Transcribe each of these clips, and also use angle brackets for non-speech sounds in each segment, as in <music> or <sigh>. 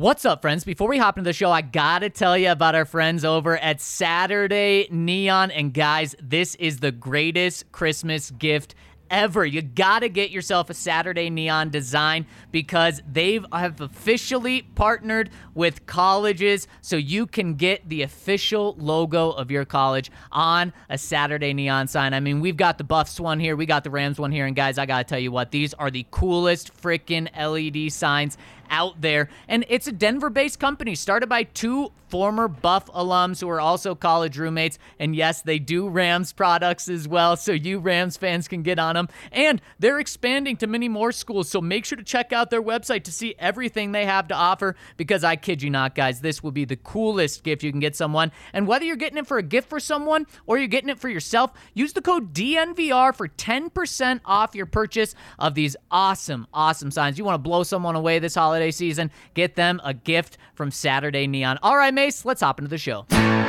What's up, friends? Before we hop into the show, I gotta tell you about our friends over at Saturday Neon. And guys, this is the greatest Christmas gift ever. You got to get yourself a Saturday Neon design because they have officially partnered with colleges so you can get the official logo of your college on a Saturday Neon sign. I mean, we've got the Buffs one here, we got the Rams one here, and guys, I got to tell you what, these are the coolest freaking LED signs out there. And it's a Denver based company started by two former Buff alums who are also college roommates. And yes, they do Rams products as well. So you Rams fans can get on them. And they're expanding to many more schools. So make sure to check out their website to see everything they have to offer because I kid you not, guys, this will be the coolest gift you can get someone. And whether you're getting it for a gift for someone or you're getting it for yourself, use the code DNVR for 10% off your purchase of these awesome, awesome signs. You want to blow someone away this holiday holiday season. Get them a gift from Saturday Neon. All right, Mace, let's hop into the show. Number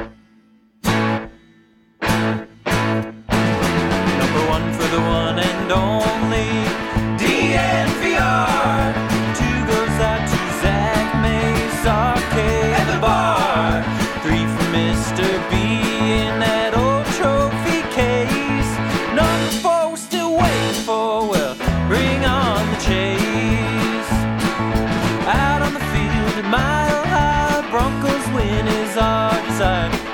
one for the one and only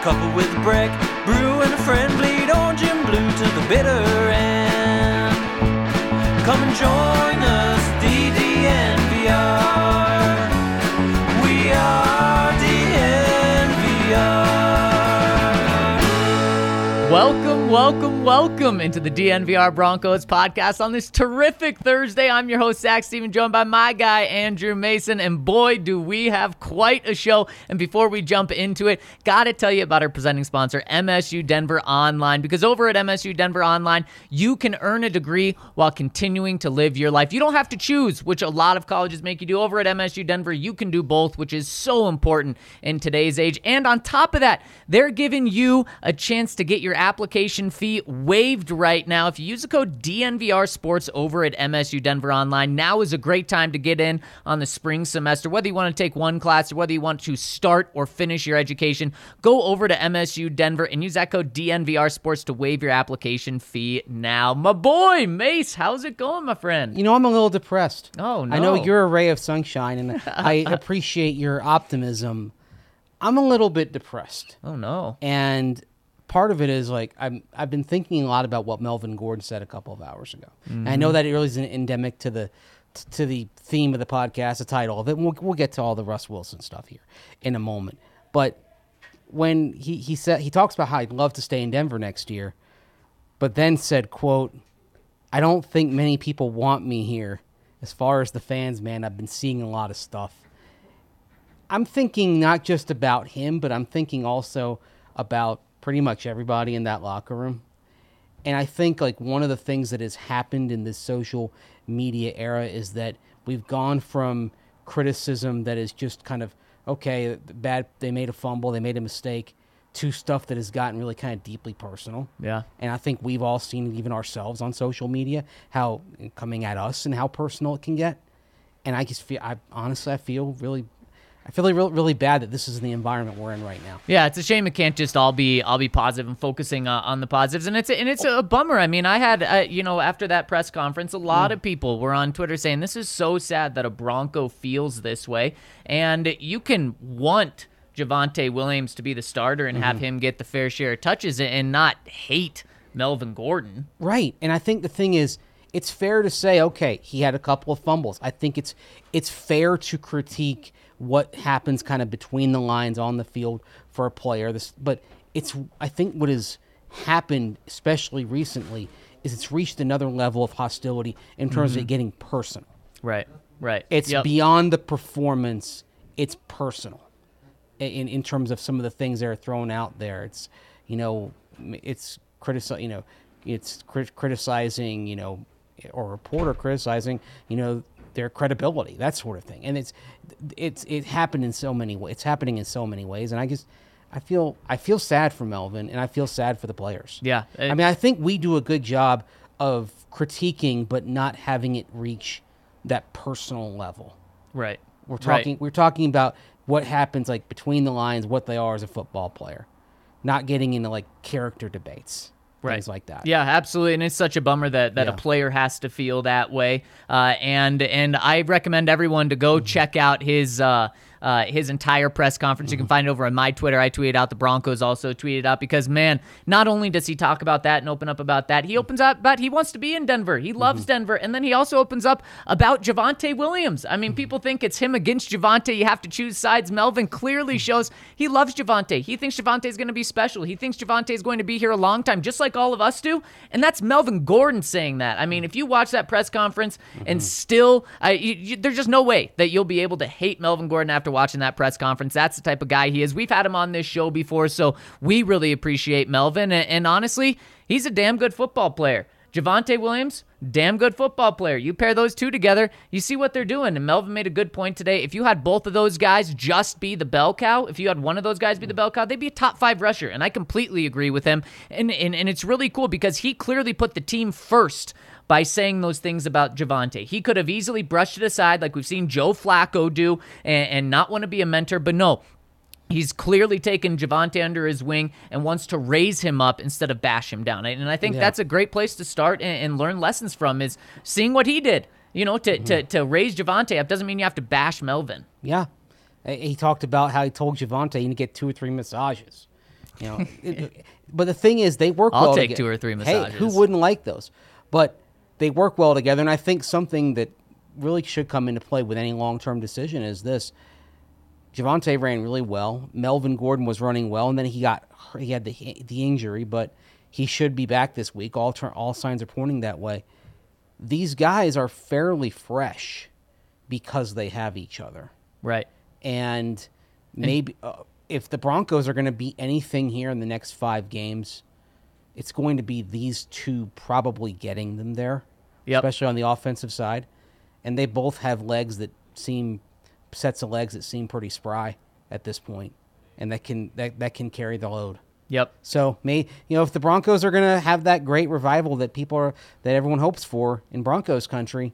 Couple with a break, brew and a friend bleed orange and blue to the bitter end. Come and join us, DDNVR. Welcome, welcome, welcome into the DNVR Broncos podcast on this terrific Thursday. I'm your host, Zac Steven, joined by my guy, Andrew Mason. And boy, do we have quite a show. And before we jump into it, got to tell you about our presenting sponsor, MSU Denver Online. Because over at MSU Denver Online, you can earn a degree while continuing to live your life. You don't have to choose, which a lot of colleges make you do. Over at MSU Denver, you can do both, which is so important in today's age. And on top of that, they're giving you a chance to get your application fee waived right now. If you use the code DNVR Sports over at MSU Denver Online, now is a great time to get in on the spring semester. Whether you want to take one class or whether you want to start or finish your education, go over to MSU Denver and use that code DNVR Sports to waive your application fee now. My boy, Mace, how's it going, my friend? You know, I'm a little depressed. Oh, no. I know you're a ray of sunshine, and <laughs> I appreciate your optimism. I'm a little bit depressed, Oh, no. and part of it is like I'm I've been thinking a lot about what Melvin Gordon said a couple of hours ago. I Mm-hmm. know that it really isn't endemic to the to the theme of the podcast, the title of it. We'll, we'll get to all the Russ Wilson stuff here in a moment, but when he he said he talks about how he'd love to stay in Denver next year, but then said, "quote I don't think many people want me here. As far as the fans, man, I've been seeing a lot of stuff. I'm thinking not just about him, but I'm thinking also about pretty much everybody in that locker room. And I think like one of the things that has happened in this social media era is that we've gone from criticism that is just kind of okay, bad they made a fumble, they made a mistake, to stuff that has gotten really kind of deeply personal. Yeah. And I think we've all seen it, even ourselves on social media, how coming at us and how personal it can get. And I just feel, I honestly, I feel really, I feel really, really bad that this is the environment we're in right now. Yeah, it's a shame it can't just all be all be positive and focusing uh, on the positives, and it's a, and it's a bummer. I mean, I had uh, you know after that press conference, a lot of people were on Twitter saying this is so sad that a Bronco feels this way, and you can want Javonte Williams to be the starter and Mm-hmm. have him get the fair share of touches and not hate Melvin Gordon. Right. And I think the thing is, it's fair to say, okay, he had a couple of fumbles. I think it's it's fair to critique what happens kind of between the lines on the field for a player. This, but it's I think what has happened, especially recently, is it's reached another level of hostility in terms of it getting personal. Right. Right. It's Yep. beyond the performance. It's personal in in terms of some of the things that are thrown out there. It's you know it's critici- you know it's crit- criticizing you know or a reporter criticizing you know their credibility that sort of thing. And it's it's it happened in so many ways. It's happening in so many ways. And I just I feel I feel sad for Melvin and I feel sad for the players. Yeah. I mean I think we do a good job of critiquing but not having it reach that personal level. right. We're Right. talking we're talking about what happens like between the lines, what they are as a football player, not getting into like character debates, things like that. Yeah, absolutely, and it's such a bummer that that Yeah. a player has to feel that way. Uh, and and I recommend everyone to Mm-hmm. go check out his. Uh, uh, his entire press conference. You can Mm-hmm. find it over on my Twitter. I tweeted out. The Broncos also tweeted out because man, not only does he talk about that and open up about that, he opens up about he wants to be in Denver. He loves Mm-hmm. Denver, and then he also opens up about Javonte Williams. I Mm-hmm. mean, people think it's him against Javonte. You have to choose sides. Melvin clearly shows he loves Javonte. He thinks Javonte is going to be special. He thinks Javonte is going to be here a long time, just like all of us do. And that's Melvin Gordon saying that. I mean, if you watch that press conference and still, uh, you, you, there's just no way that you'll be able to hate Melvin Gordon after watching that press conference. That's the type of guy he is. We've had him on this show before, so we really appreciate Melvin. And, and honestly, he's a damn good football player. Javonte Williams, damn good football player. You pair those two together, you see what they're doing. And Melvin made a good point today. If you had both of those guys just be the bell cow, if you had one of those guys be the bell cow, they'd be a top five rusher. And I completely agree with him. And and, and it's really cool because he clearly put the team first by saying those things about Javonte. He could have easily brushed it aside, like we've seen Joe Flacco do, and, and not want to be a mentor. But no, He's clearly taken Javonte under his wing and wants to raise him up instead of bash him down. And I think Yeah. that's a great place to start and, and learn lessons from is seeing what he did. You know, to, to, mm-hmm. to raise Javonte up doesn't mean you have to bash Melvin. Yeah. He talked about how he told Javonte you need to get two or three massages. You know, <laughs> it- but the thing is, they work. I'll well take toge- two or three Hey, who wouldn't like those? But they work well together, and I think something that really should come into play with any long-term decision is this: Javonte ran really well. Melvin Gordon was running well, and then he got he had the the injury, but he should be back this week. All turn, all signs are pointing that way. These guys are fairly fresh because they have each other Right. and maybe uh, if the Broncos are going to be anything here in the next five games, it's going to be these two probably getting them there, Yep. especially on the offensive side. And they both have legs that seem sets of legs that seem pretty spry at this point, and that can that, that can carry the load. Yep. So, may you know if the Broncos are going to have that great revival that people are that everyone hopes for in Broncos country,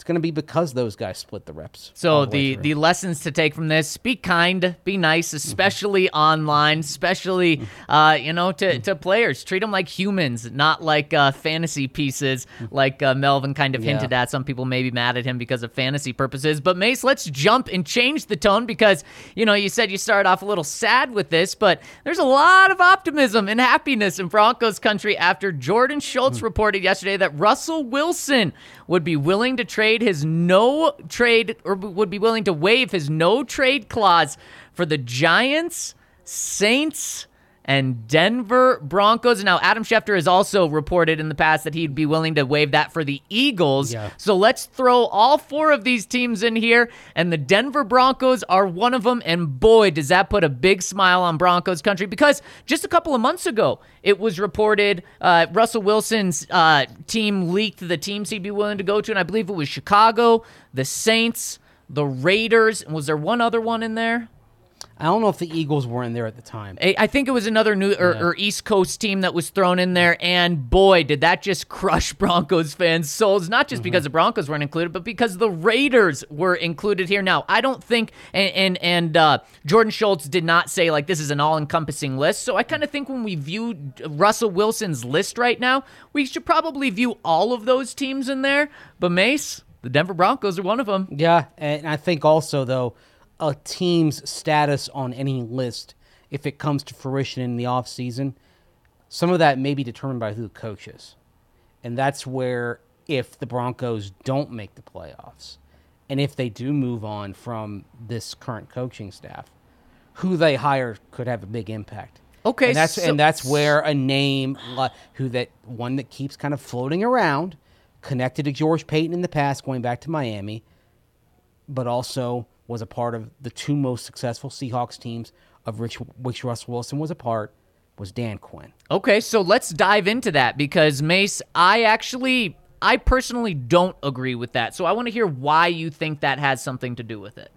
it's going to be because those guys split the reps. So way the the lessons to take from this: be kind, be nice, especially online, especially uh, you know to, to players. Treat them like humans, not like uh, fantasy pieces, like uh, Melvin kind of Yeah. hinted at. Some people may be mad at him because of fantasy purposes. But Mace, let's jump and change the tone because you know you said you started off a little sad with this, but there's a lot of optimism and happiness in Broncos country after Jordan Schultz reported yesterday that Russell Wilson would be willing to trade his no trade or would be willing to waive his no trade clause for the Giants, Saints, and Denver Broncos. And now, Adam Schefter has also reported in the past that he'd be willing to waive that for the Eagles. Yeah. So let's throw all four of these teams in here, and the Denver Broncos are one of them. And boy, does that put a big smile on Broncos country because just a couple of months ago, it was reported uh, Russell Wilson's uh, team leaked the teams he'd be willing to go to, and I believe it was Chicago, the Saints, the Raiders, and was there one other one in there? I don't know if the Eagles were in there at the time. I I think it was another new or, or East Coast team that was thrown in there, and boy, did that just crush <laughs> Broncos fans' souls. Not just because the Broncos weren't included, but because the Raiders were included here. Now, I don't think, and and, and uh, Jordan Schultz did not say like this is an all-encompassing list. So I kind of think when we view Russell Wilson's list right now, we should probably view all of those teams in there. But Mace, the Denver Broncos are one of them. Yeah, and I think also though, a team's status on any list if it comes to fruition in the offseason, some of that may be determined by who the coach is. And that's where if the Broncos don't make the playoffs and if they do move on from this current coaching staff, who they hire could have a big impact. Okay, and that's so- and that's where a name who that one that keeps kind of floating around, connected to George Paton in the past, going back to Miami, but also was a part of the two most successful Seahawks teams of which which Russell Wilson was a part, was Dan Quinn. Okay, so let's dive into that because Mace, I actually, I personally don't agree with that. So I want to hear why you think that has something to do with it.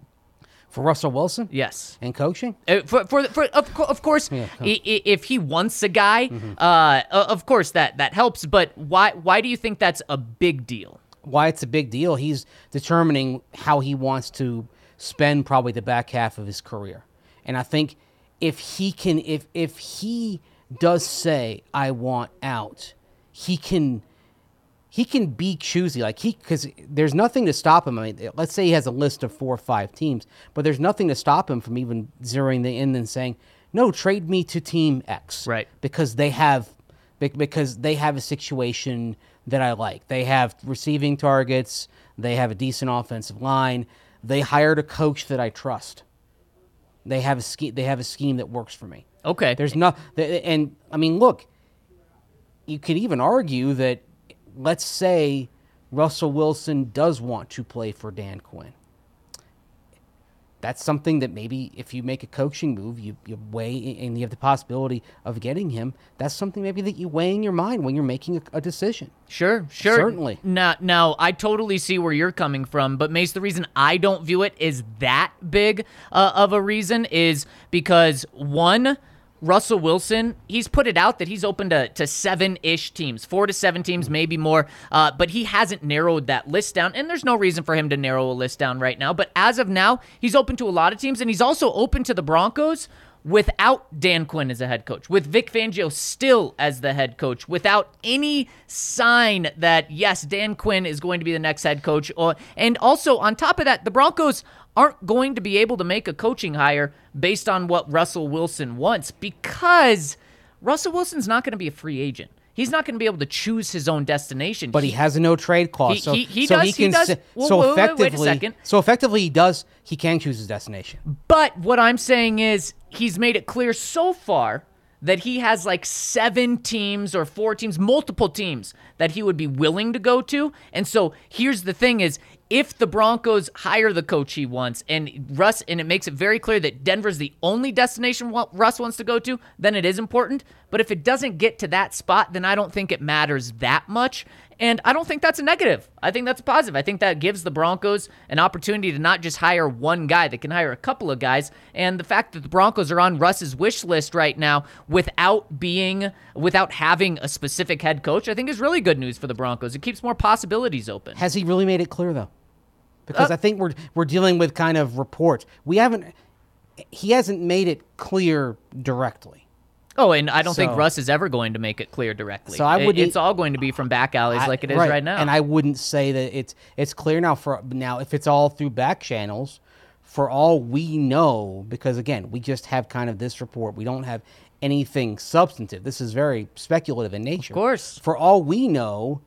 For Russell Wilson Yes. and coaching, Uh, for, for, for of, co- of course, Yeah, i- i- if he wants a guy, uh, of course that that helps. But why why do you think that's a big deal? why it's a big deal, he's determining how he wants to spend probably the back half of his career. And I think if he can if if he does say I want out, he can he can be choosy like he because there's nothing to stop him. I mean, let's say he has a list of four or five teams, but there's nothing to stop him from even zeroing the end and saying, "No, trade me to team X." Right. Because they have because they have a situation that I like. They have receiving targets. They have a decent offensive line. They hired a coach that I trust. They have a scheme. They have a scheme that works for me. Okay, There's no, and I mean, look, you could even argue that, let's say Russell Wilson does want to play for Dan Quinn. That's something that maybe if you make a coaching move, you, you weigh and you have the possibility of getting him. That's something maybe that you weigh in your mind when you're making a, a decision. Sure, sure. Certainly. Now, now, I totally see where you're coming from, but Mace, the reason I don't view it as that big uh, of a reason is because one, Russell Wilson, he's put it out that he's open to, to seven ish teams, four to seven teams, maybe more, uh, but he hasn't narrowed that list down. And there's no reason for him to narrow a list down right now. But as of now, he's open to a lot of teams, and he's also open to the Broncos without Dan Quinn as a head coach, with Vic Fangio still as the head coach, without any sign that yes, Dan Quinn is going to be the next head coach, or and also on top of that, the Broncos aren't going to be able to make a coaching hire based on what Russell Wilson wants because Russell Wilson's not going to be a free agent. He's not going to be able to choose his own destination. But he has a no trade clause, He- so he- he so does- he he can does- Well, so wait, wait, wait a effectively second. so effectively he does he can choose his destination. But what I'm saying is, he's made it clear so far that he has like seven teams or four teams, multiple teams that he would be willing to go to. And so here's the thing is if the Broncos hire the coach he wants and Russ and it makes it very clear that Denver's the only destination Russ wants to go to, then it is important. But if it doesn't get to that spot, then I don't think it matters that much. And I don't think that's a negative. I think that's a positive. I think that gives the Broncos an opportunity to not just hire one guy, they can hire a couple of guys. And the fact that the Broncos are on Russ's wish list right now without being, without having a specific head coach, I think is really good news for the Broncos. It keeps more possibilities open. Has he really made it clear though? Because Uh, I think we're we're dealing with kind of reports. We haven't. He hasn't made it clear directly. Oh, and I don't think Russ is ever going to make it clear directly. So I wouldn't- It's all going to be from back alleys I- like it is right, now. And I wouldn't say that it's it's clear now for now if it's all through back channels. For all we know, because again, we just have kind of this report. We don't have anything substantive. This is very speculative in nature. Of course. For all we know,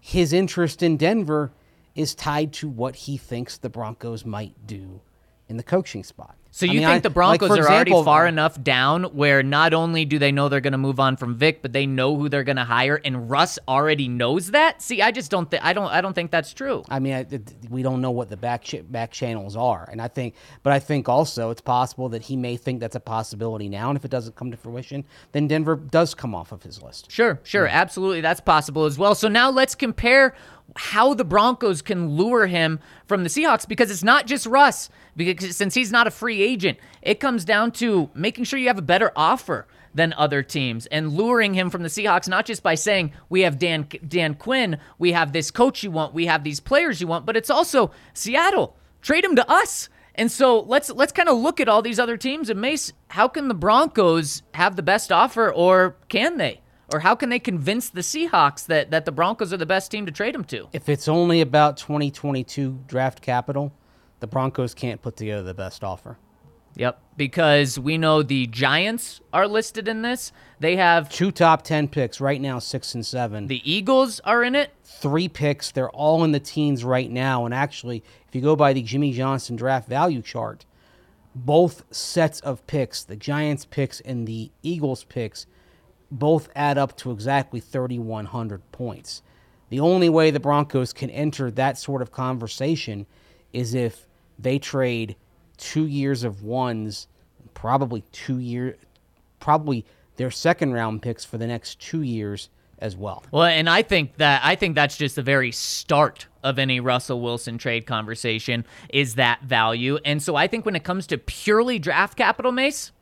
his interest in Denver is tied to what he thinks the Broncos might do in the coaching spot. So I you mean, think I- the Broncos for are already far enough down where not only do they know they're going to move on from Vic, but they know who they're going to hire, and Russ already knows that. See, I just don't think I don't I don't think that's true. I mean, I, we don't know what the back ch- back channels are, and I think, but I think also it's possible that he may think that's a possibility now, and if it doesn't come to fruition, then Denver does come off of his list. Sure, sure, absolutely, that's possible as well. So now let's compare how the Broncos can lure him from the Seahawks because it's not just Russ. Because since he's not a free agent, it comes down to making sure you have a better offer than other teams and luring him from the Seahawks not just by saying we have Dan Dan Quinn, we have this coach you want, we have these players you want, but it's also Seattle. Trade him to us. And so let's let's kind of look at all these other teams and Mace, how can the Broncos have the best offer or can they? Or how can they convince the Seahawks that, that the Broncos are the best team to trade him to? If it's only about 2022 draft capital, the Broncos can't put together the best offer. Yep, because we know the Giants are listed in this. They have Two top 10 picks right now, six and seven. the Eagles are in it. Three picks. They're all in the teens right now. And actually, if you go by the Jimmy Johnson draft value chart, both sets of picks, the Giants picks and the Eagles picks, both add up to exactly 3,100 points. The only way the Broncos can enter that sort of conversation is if they trade two years of ones, probably two year, probably their second round picks for the next two years as well. Well, and I think that I think that's just the very start of any Russell Wilson trade conversation is that value. And so I think when it comes to purely draft capital, Mace,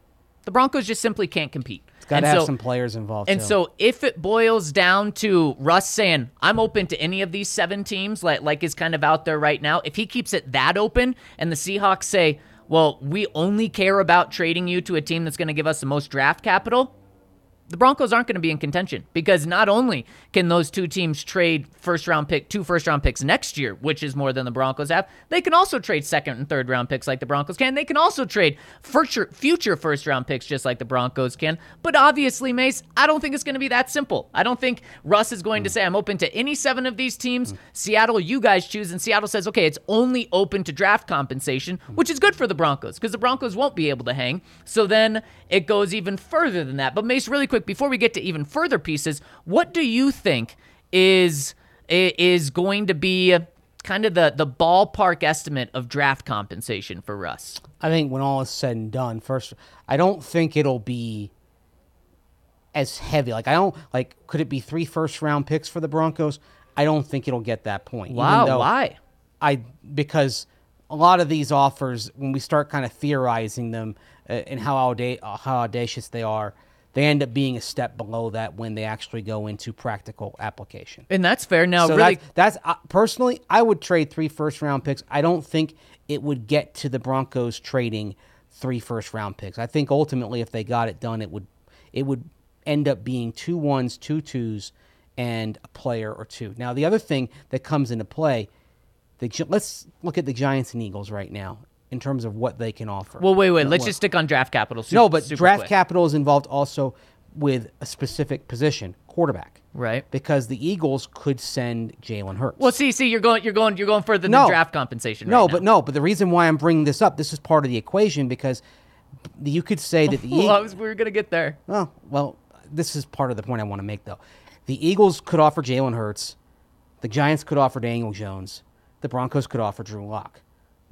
the Broncos just simply can't compete. It's got to have so- some players involved. And too. so if it boils down to Russ saying, I'm open to any of these seven teams, like like is kind of out there right now, if he keeps it that open and the Seahawks say, Well, we only care about trading you to a team that's going to give us the most draft capital, the Broncos aren't going to be in contention because not only can those two teams trade first round pick, two first round picks next year, which is more than the Broncos have, they can also trade second and third round picks like the Broncos can. They can also trade future, future first round picks just like the Broncos can. But obviously, Mace, I don't think it's going to be that simple. I don't think Russ is going to mm. say, I'm open to any seven of these teams. Mm. Seattle, you guys choose. And Seattle says, okay, it's only open to draft compensation, mm. which is good for the Broncos because the Broncos won't be able to hang. So then it goes even further than that. But Mace, really quick, before we get to even further pieces, what do you think is is going to be kind of the the ballpark estimate of draft compensation for Russ? I think when all is said and done, first, I don't think it'll be as heavy. Like I don't like. Could it be three first round picks for the Broncos? I don't think it'll get that point. Wow, why? I because a lot of these offers, when we start kind of theorizing them uh, and how auda- how audacious they are, they end up being a step below that when they actually go into practical application. And that's fair. Now, so really, that's, that's uh, personally, I would trade three first round picks. I don't think it would get to the Broncos trading three first round picks. I think ultimately, if they got it done, it would it would end up being two ones, two twos, and a player or two. Now, the other thing that comes into play, the let's look at the Giants and Eagles right now in terms of what they can offer. well, wait, wait. Let's Well, just stick on draft capital. Super, no, but draft quick. capital is involved also with a specific position, quarterback. Right. Because the Eagles could send Jalen Hurts. Well, see, see, you're going, you're going, you're going further No. than draft compensation. no, right but now. no, but the reason why I'm bringing this up, this is part of the equation because you could say that the <laughs> Well, Eagles. was, we were gonna get there. Oh, well, this is part of the point I want to make, though. The Eagles could offer Jalen Hurts. The Giants could offer Daniel Jones. The Broncos could offer Drew Lock.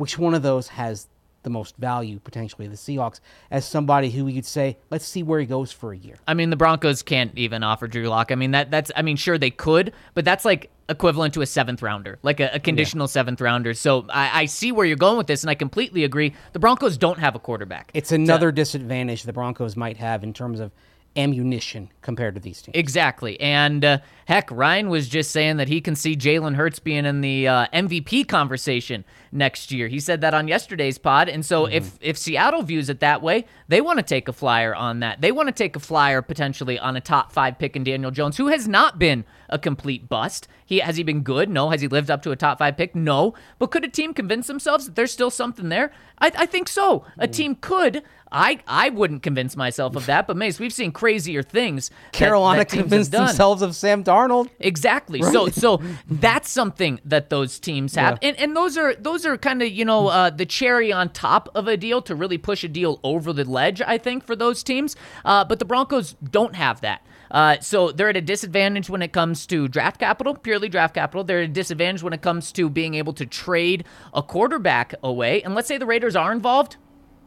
Which one of those has the most value potentially? The Seahawks, as somebody who we could say, let's see where he goes for a year. I mean, the Broncos can't even offer Drew Lock. I mean, that that's. I mean, sure they could, but that's like equivalent to a seventh rounder, like a, a conditional seventh rounder. So I, I see where you're going with this, and I completely agree. The Broncos don't have a quarterback. It's another disadvantage the Broncos might have in terms of ammunition compared to these teams. Exactly. And uh, heck, Ryan was just saying that he can see Jalen Hurts being in the uh, MVP conversation next year. He said that on yesterday's pod. And so if mm-hmm. if Seattle views it that way, they want to take a flyer on that. They want to take a flyer potentially on a top five pick in Daniel Jones, who has not been a complete bust. He has he been good? No. Has he lived up to a top five pick? No. But could a team convince themselves that there's still something there? I, I think so. A mm. team could. I I wouldn't convince myself of that, but Mace, we've seen crazier things. Carolina that have convinced themselves of Sam Darnold. Exactly. So so that's something that those teams have. And and those are those are kind of, you know, uh, the cherry on top of a deal to really push a deal over the ledge, I think, for those teams. Uh, but the Broncos don't have that. Uh, so they're at a disadvantage when it comes to draft capital, purely draft capital. They're at a disadvantage when it comes to being able to trade a quarterback away. And let's say the Raiders are involved.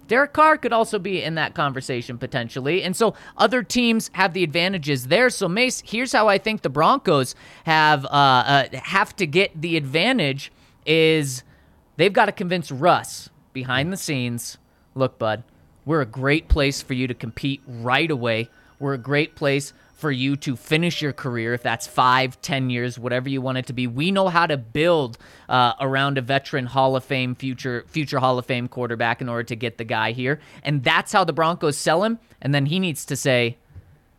Derek Carr could also be in that conversation potentially. And so other teams have the advantages there. So Mace, here's how I think the Broncos have uh, uh, have to get the advantage is they've got to convince Russ behind the scenes, look, bud, we're a great place for you to compete right away. We're a great place for you to finish your career, if that's five, ten years, whatever you want it to be. We know how to build uh, around a veteran Hall of Fame, future future Hall of Fame quarterback in order to get the guy here, and that's how the Broncos sell him. And then he needs to say,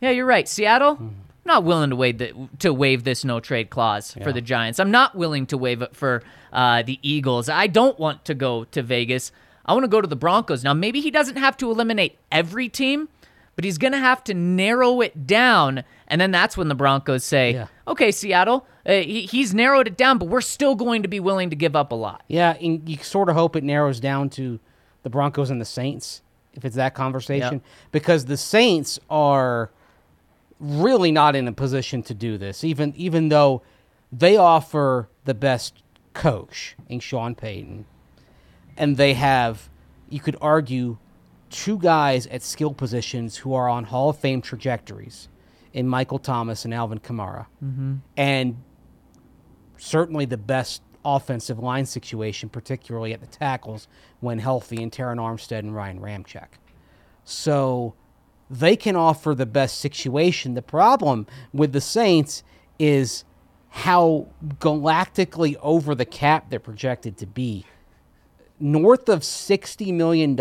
"Yeah, you're right, Seattle. I'm not willing to waive the, to waive this no trade clause for the Giants. I'm not willing to waive it for uh, the Eagles. I don't want to go to Vegas. I want to go to the Broncos. Now maybe he doesn't have to eliminate every team, but he's going to have to narrow it down, and then that's when the Broncos say, Yeah. "Okay, Seattle, uh, he, he's narrowed it down, but we're still going to be willing to give up a lot." Yeah, and you sort of hope it narrows down to the Broncos and the Saints if it's that conversation, Yep. because the Saints are really not in a position to do this, even even though they offer the best coach in Sean Payton, and they have, you could argue, two guys at skill positions who are on Hall of Fame trajectories in Michael Thomas and Alvin Kamara, mm-hmm. and certainly the best offensive line situation, particularly at the tackles when healthy, in Terron Armstead and Ryan Ramczyk. So they can offer the best situation. The problem with the Saints is how galactically over the cap they're projected to be north of $60 million.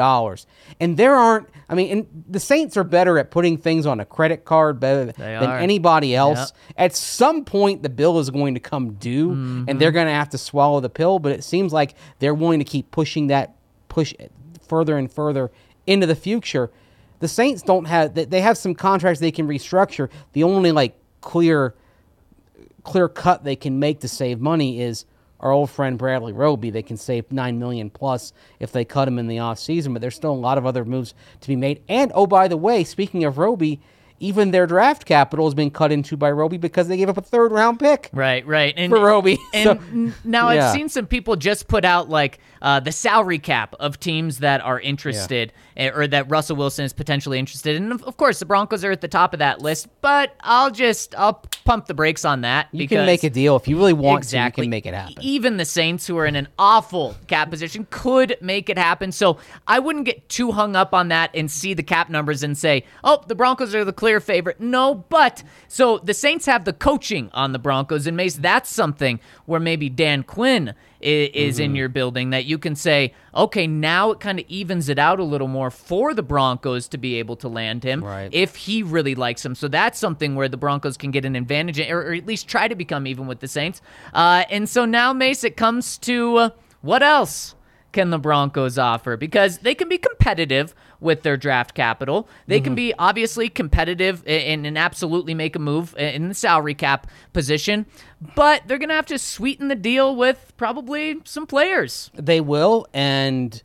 And there aren't, I mean, and the Saints are better at putting things on a credit card better They than are. anybody else. At some point, the bill is going to come due and they're mm-hmm. going to have to swallow the pill, but it seems like they're willing to keep pushing that push further and further into the future. The Saints don't have, they- they have some contracts they can restructure. The only like clear clear cut they can make to save money is our old friend Bradley Roby. They can save nine million plus if they cut him in the offseason, but there's still a lot of other moves to be made. And oh, by the way, speaking of Roby, even their draft capital has been cut into by Roby because they gave up a third round pick. Right, right. And, For Roby. And <laughs> So- now Yeah. I've seen some people just put out like uh, the salary cap of teams that are interested eh, Eh, or that Russell Wilson is potentially interested in. And of course, the Broncos are at the top of that list, but I'll just I'll pump the brakes on that. You can make a deal if you really want exactly. to. You can make it happen. Even the Saints, who are in an awful cap position, could make it happen. So I wouldn't get too hung up on that and see the cap numbers and say, "Oh, the Broncos are the clear favorite." No, but so the Saints have the coaching on the Broncos, and Mace, that's something where maybe Dan Quinn i- is Mm-hmm. in your building that you can say, okay, now it kind of evens it out a little more for the Broncos to be able to land him Right. if he really likes him. So that's something where the Broncos can get an advantage, or, or at least try to become even with the Saints. Uh, and so now, Mace, it comes to uh, what else can the Broncos offer? Because they can be competitive with their draft capital. They can mm-hmm. be obviously competitive and, and absolutely make a move in the salary cap position, but they're going to have to sweeten the deal with probably some players. They will, and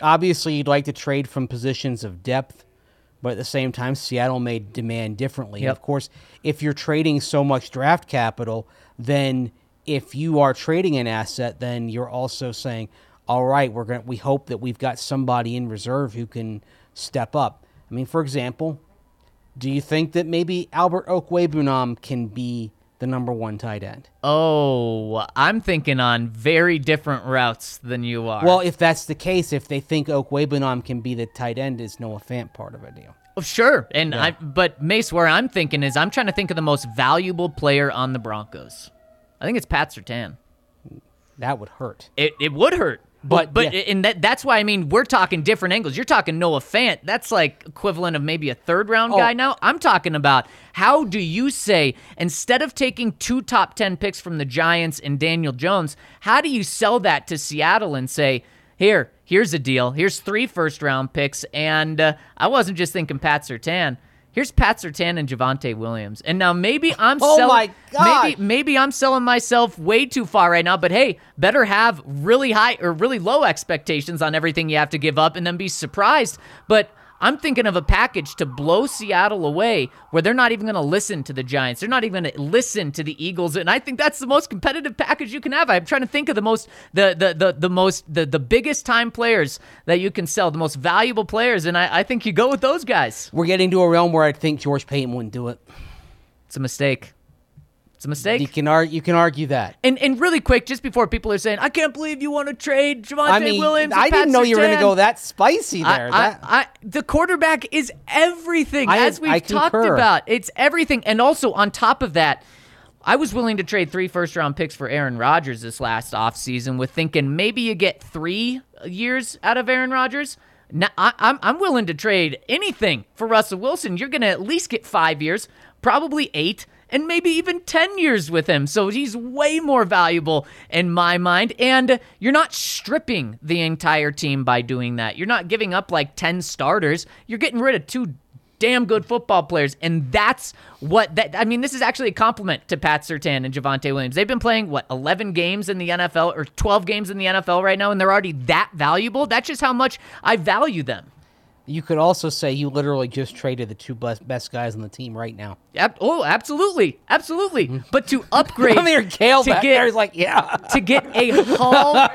obviously you'd like to trade from positions of depth, but at the same time, Seattle may demand differently. Yep. Of course, if you're trading so much draft capital, then if you are trading an asset, then you're also saying, "All right, we're going. We hope that we've got somebody in reserve who can step up." I mean, for example, do you think that maybe Albert Okwuegbunam can be the number one tight end? Oh, I'm thinking on very different routes than you are. Well, if that's the case, if they think Okwuegbunam can be the tight end, is Noah Fant part of a deal? Oh, Sure, and I but Mace, where I'm thinking is I'm trying to think of the most valuable player on the Broncos. I think it's Pat Surtain. That would hurt. It it would hurt, but But, but yeah. and that that's why I mean we're talking different angles. You're talking Noah Fant. That's like equivalent of maybe a third round Oh. guy now. I'm talking about how do you say instead of taking two top ten picks from the Giants and Daniel Jones, how do you sell that to Seattle and say here here's a deal. Here's three first round picks, and uh, I wasn't just thinking Pat Surtain. Here's Pat Surtain and Javonte Williams. And now maybe I'm Oh selling my God. maybe maybe I'm selling myself way too far right now, but hey, better have really high or really low expectations on everything you have to give up and then be surprised. But I'm thinking of a package to blow Seattle away where they're not even going to listen to the Giants. They're not even going to listen to the Eagles. And I think that's the most competitive package you can have. I'm trying to think of the most the the the, the most the, the biggest time players that you can sell, the most valuable players, and I, I think you go with those guys. We're getting to a realm where I think George Paton wouldn't do it. It's a mistake. It's a mistake. You can ar- you can argue that. And and really quick, just before people are saying, I can't believe you want to trade Javonte I mean, Williams. I didn't Pat know you were going to go that spicy there. I, That- I, the quarterback is everything, as we've talked about. It's everything. And also, on top of that, I was willing to trade three first round picks for Aaron Rodgers this last offseason with thinking maybe you get three years out of Aaron Rodgers. Now, I, I'm, I'm willing to trade anything for Russell Wilson. You're going to at least get five years. probably eight, and maybe even 10 years with him. So he's way more valuable in my mind. And you're not stripping the entire team by doing that. You're not giving up like 10 starters. You're getting rid of two damn good football players. And that's what that I mean, this is actually a compliment to Pat Surtain and Javonte Williams. They've been playing what 11 games in the NFL or 12 games in the NFL right now and they're already that valuable. That's just how much I value them. You could also say you literally just traded the two best, best guys on the team right now. Ab- oh, absolutely, absolutely. Mm-hmm. But to <laughs> upgrade, I'm here, Kale to back get there. Like, yeah. to get a hall <laughs>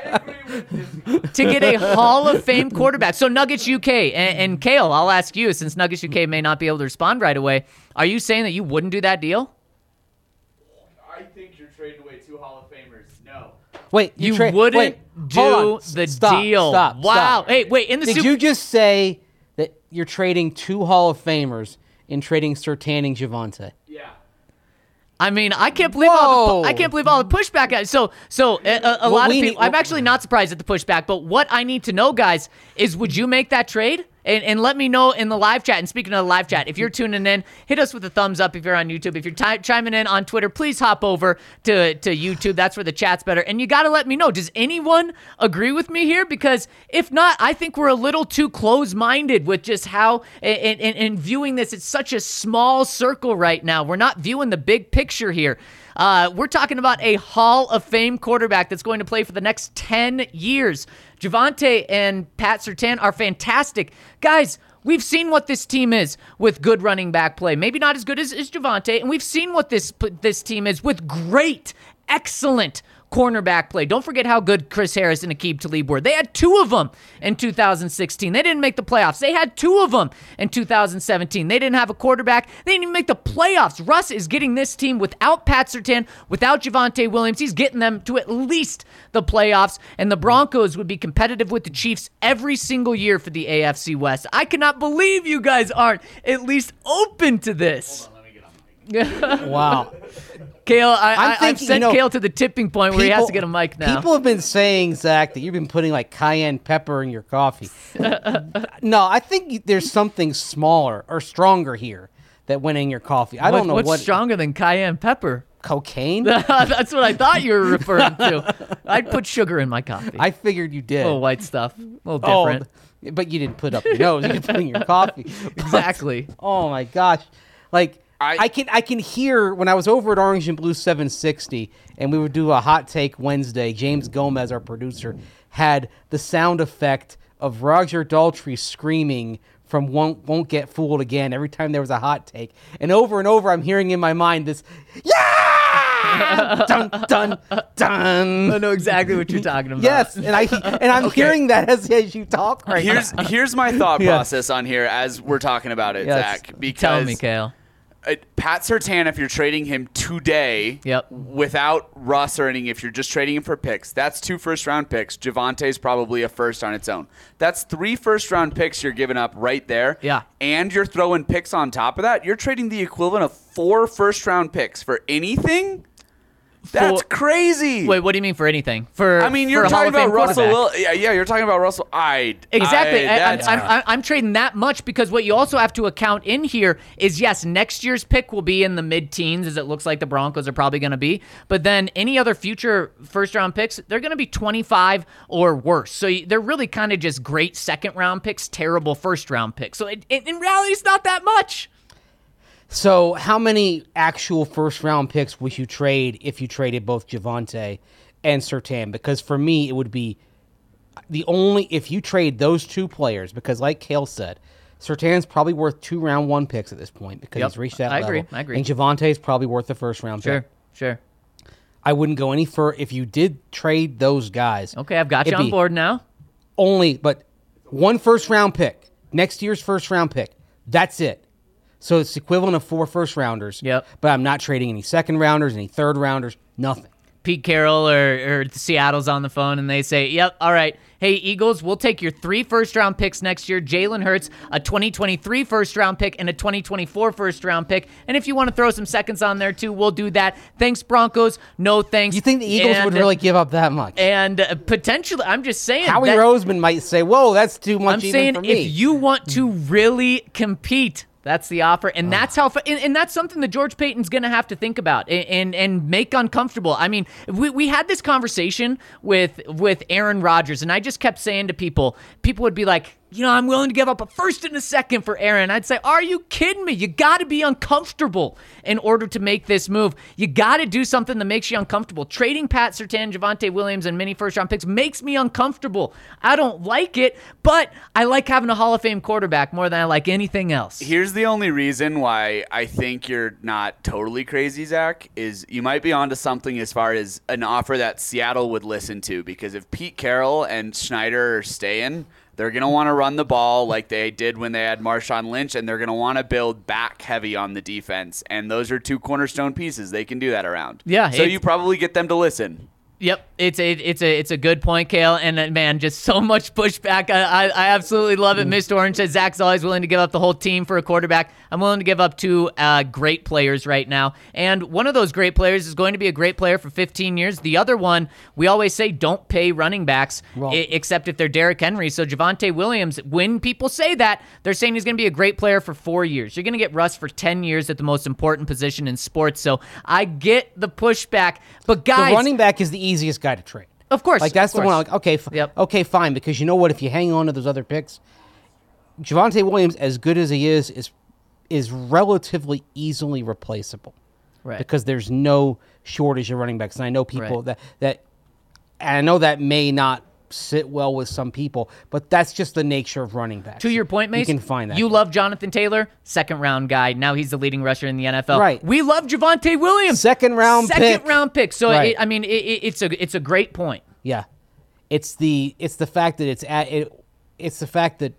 to get a Hall of Fame quarterback. So Nuggets UK and, and Kale, I'll ask you since Nuggets UK may not be able to respond right away. Are you saying that you wouldn't do that deal? I think you're trading away two Hall of Famers. No. Wait, You tra- wouldn't wait, do the Stop, deal. Stop. Wow. stop. Hey, wait, in the Did Super- you just say that you're trading two Hall of Famers in trading Surtain and Javonte? Yeah. I mean, I can't believe all the I can't believe all the pushback. So, so uh, uh, a, a, a lot of people. need- I'm actually not surprised at the pushback. But what I need to know, guys, is would you make that trade? And, and let me know in the live chat. And speaking of the live chat, if you're tuning in, hit us with a thumbs up if you're on YouTube. If you're ti chiming in on Twitter, please hop over to, to YouTube. That's where the chat's better. And you got to let me know. Does anyone agree with me here? Because if not, I think we're a little too close minded with just how and, and, and viewing this. It's such a small circle right now. We're not viewing the big picture here. Uh, we're talking about a Hall of Fame quarterback that's going to play for the next 10 years. Javonte and Pat Surtain are fantastic. Guys, we've seen what this team is with good running back play. Maybe not as good as, as Javonte, and we've seen what this this team is with great, excellent cornerback play. Don't forget how good Chris Harris and Aqib Talib were. They had two of them in 2016. They didn't make the playoffs. They had two of them in 2017. They didn't have a quarterback. They didn't even make the playoffs. Russ is getting this team without Pat Surtain, without Javonte Williams. He's getting them to at least the playoffs, and the Broncos would be competitive with the Chiefs every single year for the AFC West. I cannot believe you guys aren't at least open to this. <laughs> Wow. Kale, I, I'm I, I've sent you know, Kale to the tipping point where he has to get a mic now. People have been saying, Zac, that you've been putting like cayenne pepper in your coffee. <laughs> no, I think there's something smaller or stronger here that went in your coffee. I What- don't know what's what stronger than cayenne pepper. cocaine. <laughs> That's what I thought you were <laughs> referring to. I'd put sugar in my coffee. I figured you did. little white stuff. A little Oh, but you didn't put up your nose. You put in your coffee. exactly. Oh my gosh! Like I, I- can I can hear when I was over at Orange and Blue 760, and we would do a hot take Wednesday. James Gomez, our producer, had the sound effect of Roger Daltrey screaming from "Won't Won't Get Fooled Again" every time there was a hot take, and over and over, I'm hearing in my mind this yeah, dun dun dun. I know exactly what you're talking about. Yes, and I and I'm <laughs> hearing that as, as you talk right Here's now. here's my thought <laughs> Yeah. process on here as we're talking about it, Yes. Zac. Because Tell me, Kale. Uh, Pat Surtain, if you're trading him today, Yep. without Russ or anything, if you're just trading him for picks, that's two first round picks. Javonte's probably a first on its own. That's three first round picks you're giving up right there. Yeah. And you're throwing picks on top of that. You're trading the equivalent of four first round picks for anything? That's For- crazy. Wait, what do you mean for anything? For I mean, you're talking about Russell? Will. Yeah, yeah, you're talking about Russell. I Exactly. I, am I'm, I'm, I'm trading that much because what you also have to account in here is yes, next year's pick will be in the mid teens, as it looks like the Broncos are probably going to be. But then any other future first round picks, they're going to be 25 or worse. So they're really kind of just great second round picks, terrible first round picks. So it, it, in reality, it's not that much. So, how many actual first round picks would you trade if you traded both Javonte and Surtain? Because for me, it would be the only if you trade those two players. Because, like Kale said, Surtain's probably worth two round one picks at this point because Yep. he's reached that I level. agree. I agree. And Javonte is probably worth the first round Sure, pick. sure. I wouldn't go any further if you did trade those guys. Okay, I've got you on board now. Only, but one first round pick, next year's first round pick. That's it. So it's equivalent of four first rounders. Yep. But I'm not trading any second rounders, any third rounders, nothing. Pete Carroll or, or Seattle's on the phone and they say, Yep, all right. Hey, Eagles, we'll take your three first round picks next year Jalen Hurts, a 2023 first round pick, and a 2024 first round pick. And if you want to throw some seconds on there too, we'll do that. Thanks, Broncos. No thanks. You think the Eagles And- would really give up that much? And uh, potentially, I'm just saying. Howie that- Roseman might say, "Whoa, that's too much I'm even saying for me." if you want to really compete That's the offer, and that's how, and, and that's something that George Paton's going to have to think about and, and and make uncomfortable. I mean, we, we had this conversation with with Aaron Rodgers, and I just kept saying to people, people would be like, you know, I'm willing to give up a first and a second for Aaron. I'd say, are you kidding me? You got to be uncomfortable in order to make this move. You got to do something that makes you uncomfortable. Trading Pat Surtain, Javonte Williams, and many first round picks makes me uncomfortable. I don't like it, but I like having a Hall of Fame quarterback more than I like anything else. Here's the only reason why I think you're not totally crazy, Zac, is you might be onto something as far as an offer that Seattle would listen to. Because if Pete Carroll and Schneider are staying, they're going to want to run the ball like they did when they had Marshawn Lynch, and they're going to want to build back heavy on the defense. And those are two cornerstone pieces. They can do that around. Yeah, So you probably get them to listen. Yep, it's a it's a it's a good point, Kale, and uh, man, just so much pushback. I, I, I absolutely love it. Mr. Orange says Zach's always willing to give up the whole team for a quarterback. I'm willing to give up two uh, great players right now, and one of those great players is going to be a great player for 15 years. The other one, we always say, don't pay running backs Well- i- except if they're Derrick Henry. So Javonte Williams, when people say that, they're saying he's going to be a great player for four years. You're going to get Russ for 10 years at the most important position in sports. So I get the pushback, but guys, the running back is the easiest guy to trade. Of course, Like that's the one. course. Like, okay, f- Yep. okay, fine. Because you know what? If you hang on to those other picks, Javonte Williams, as good as he is, is is relatively easily replaceable. Right. Because there's no shortage of running backs, and I know people Right. that that. And I know that may not sit well with some people, but that's just the nature of running backs. To your point, Mace, you can find that. You love Jonathan Taylor, second round guy. Now he's the leading rusher in the NFL. Right. We love Javonte Williams, Second round second pick. round pick. So Right. it, I mean, it, it, it's a it's a great point. Yeah, it's the it's the fact that it's at it, it's the fact that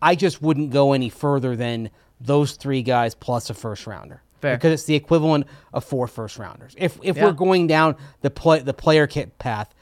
I just wouldn't go any further than those three guys plus a first rounder. Fair. Because it's the equivalent of four first rounders. If if Yeah. we're going down the play the player kit path,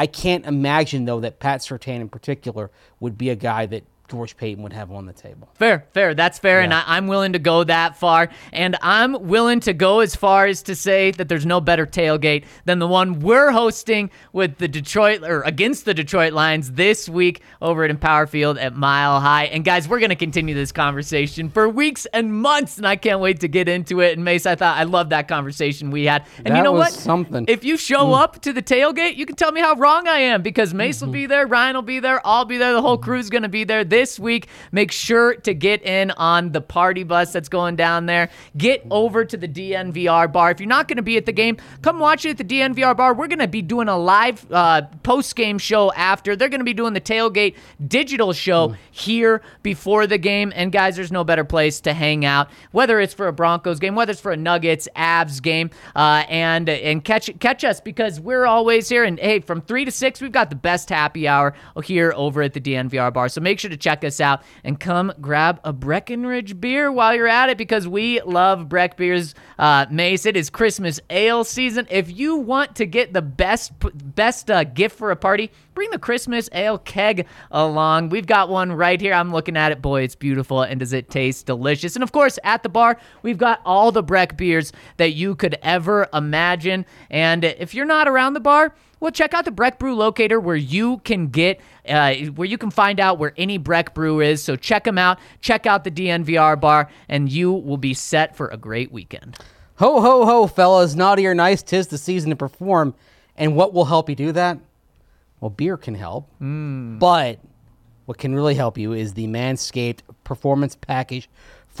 I can't imagine though that Pat Surtain in particular would be a guy that George Paton would have on the table. Fair, fair. That's fair, and I, I'm willing to go that far. And I'm willing to go as far as to say that there's no better tailgate than the one we're hosting with the Detroit or against the Detroit Lions this week over at Empower Field at Mile High. And guys, we're going to continue this conversation for weeks and months, and I can't wait to get into it. And Mace, I thought I love that conversation we had. And you That know was what? something. If you show mm. up to the tailgate, you can tell me how wrong I am because Mace will mm-hmm. be there, Ryan will be there, I'll be there, the whole mm-hmm. crew's going to be there this week. Make sure to get in on the party bus that's going down there. Get over to the DNVR bar. If you're not going to be at the game, come watch it at the DNVR bar. We're going to be doing a live uh, post game show after. They're going to be doing the tailgate digital show here before the game. And guys, there's no better place to hang out, whether it's for a Broncos game, whether it's for a Nuggets, Avs game, uh, and and catch catch us because we're always here. And hey, from three to six, we've got the best happy hour here over at the DNVR bar. So make sure to check us out and come grab a Breckenridge beer while you're at it because we love Breck beers. Uh, Mace, it is Christmas ale season. If you want to get the best best uh, gift for a party, bring the Christmas ale keg along. We've got one right here. I'm looking at it. Boy, it's beautiful. And does it taste delicious? And of course, at the bar, we've got all the Breck beers that you could ever imagine. And if you're not around the bar, well, check out the Breck Brew Locator where you can get, uh, where you can find out where any Breck Brew is. So check them out. Check out the DNVR bar, and you will be set for a great weekend. Ho ho ho, fellas! Naughty or nice, tis the season to perform. And what will help you do that? Well, beer can help, but what can really help you is the Manscaped Performance Package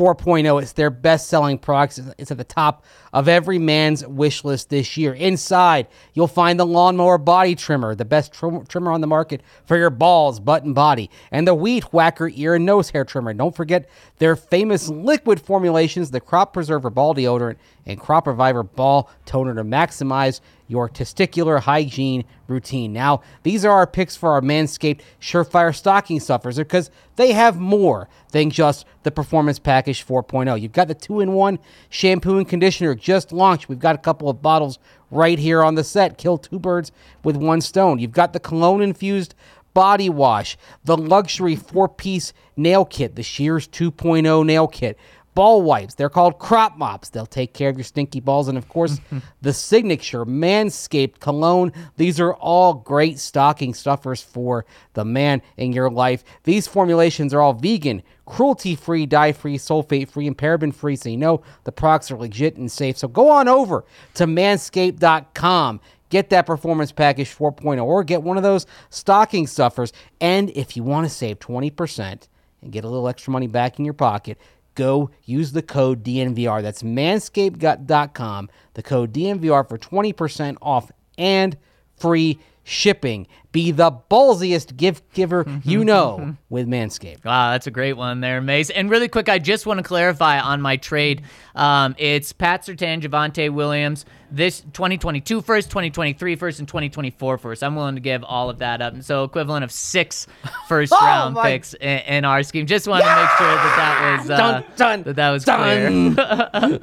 4.0. It's their best-selling product. It's- It's at the top of every man's wish list this year. Inside, you'll find the Lawnmower Body Trimmer, the best trim- trimmer on the market for your balls, butt, and body, and the Weed Whacker Ear and Nose Hair Trimmer. Don't forget their famous liquid formulations, the Crop Preserver Ball Deodorant and Crop Reviver Ball Toner to maximize your testicular hygiene routine. Now, these are our picks for our Manscaped Surefire stocking stuffers because they have more than just the Performance Package 4.0. You've got the two in one shampoo and conditioner just launched. We've got a couple of bottles right here on the set. Kill two birds with one stone. You've got the cologne infused body wash, the luxury four piece nail kit, the Shears 2.0 nail kit, ball wipes. They're called crop mops. They'll take care of your stinky balls. And of course, <laughs> the signature Manscaped cologne. These are all great stocking stuffers for the man in your life. These formulations are all vegan, cruelty free, dye free, sulfate free, and paraben free. So you know the products are legit and safe. So go on over to manscaped.com. Get that performance package 4.0 or get one of those stocking stuffers. And if you want to save 20% and get a little extra money back in your pocket, go use the code DNVR. That's manscaped.com. The code DNVR for 20% off and free shipping. Be the ballsiest gift giver you <laughs> know with Manscaped. Wow, that's a great one there, Mace. And really quick, I just want to clarify on my trade. Um, it's Pat Surtain, Javonte Williams, this 2022 first, 2023 first, and 2024 first. I'm willing to give all of that up. And so equivalent of six <laughs> first Oh, round my- picks in, in our scheme. Just wanted to make sure that that was uh, Dun, dun, that that was dun. clear. <laughs>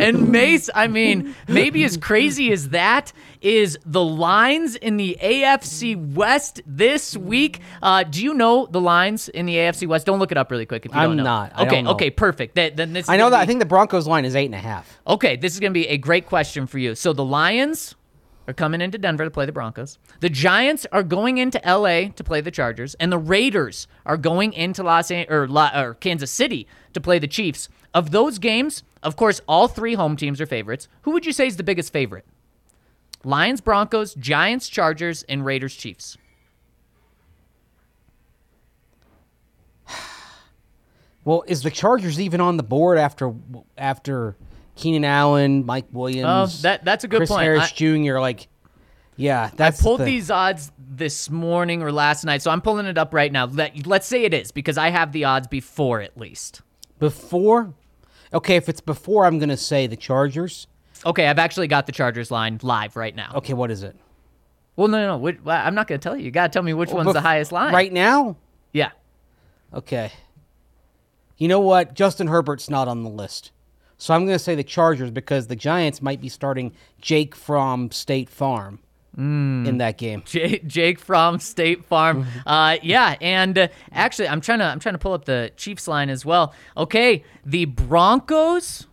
and Mace, I mean, maybe as crazy as that is the lines in the AFC West this week. Uh, do you know the lines in the AFC West? Don't look it up really quick if you I'm don't know. not. I okay, okay, perfect. That, then this I know that. I think the Broncos line is eight and a half. Okay, this is going to be a great question for you. So the Lions are coming into Denver to play the Broncos. The Giants are going into LA to play the Chargers, and the Raiders are going into Los An- or, La- or Kansas City to play the Chiefs. Of those games, of course, all three home teams are favorites. Who would you say is the biggest favorite? Lions, Broncos, Giants, Chargers, and Raiders, Chiefs. <sighs> Well, is the Chargers even on the board after after Keenan Allen, Mike oh, Williams? Oh, that- that's a good Chris point. Harris I- Jr. Like, yeah, that's I pulled the these odds this morning or last night, so I'm pulling it up right now. Let, let's say it is because I have the odds before at least. before. Okay, if it's before, I'm gonna say the Chargers. Okay, I've actually got the Chargers line live right now. Okay, what is it? Well, no, no, no. Which, well, I'm not going to tell you. You got to tell me which one's the highest line. right now? Yeah. Okay. You know what? Justin Herbert's not on the list. So I'm going to say the Chargers because the Giants might be starting Jake from State Farm in that game. Jake, Jake from State Farm. <laughs> Uh, yeah, and uh, actually, I'm trying to I'm trying to pull up the Chiefs line as well. Okay, the Broncos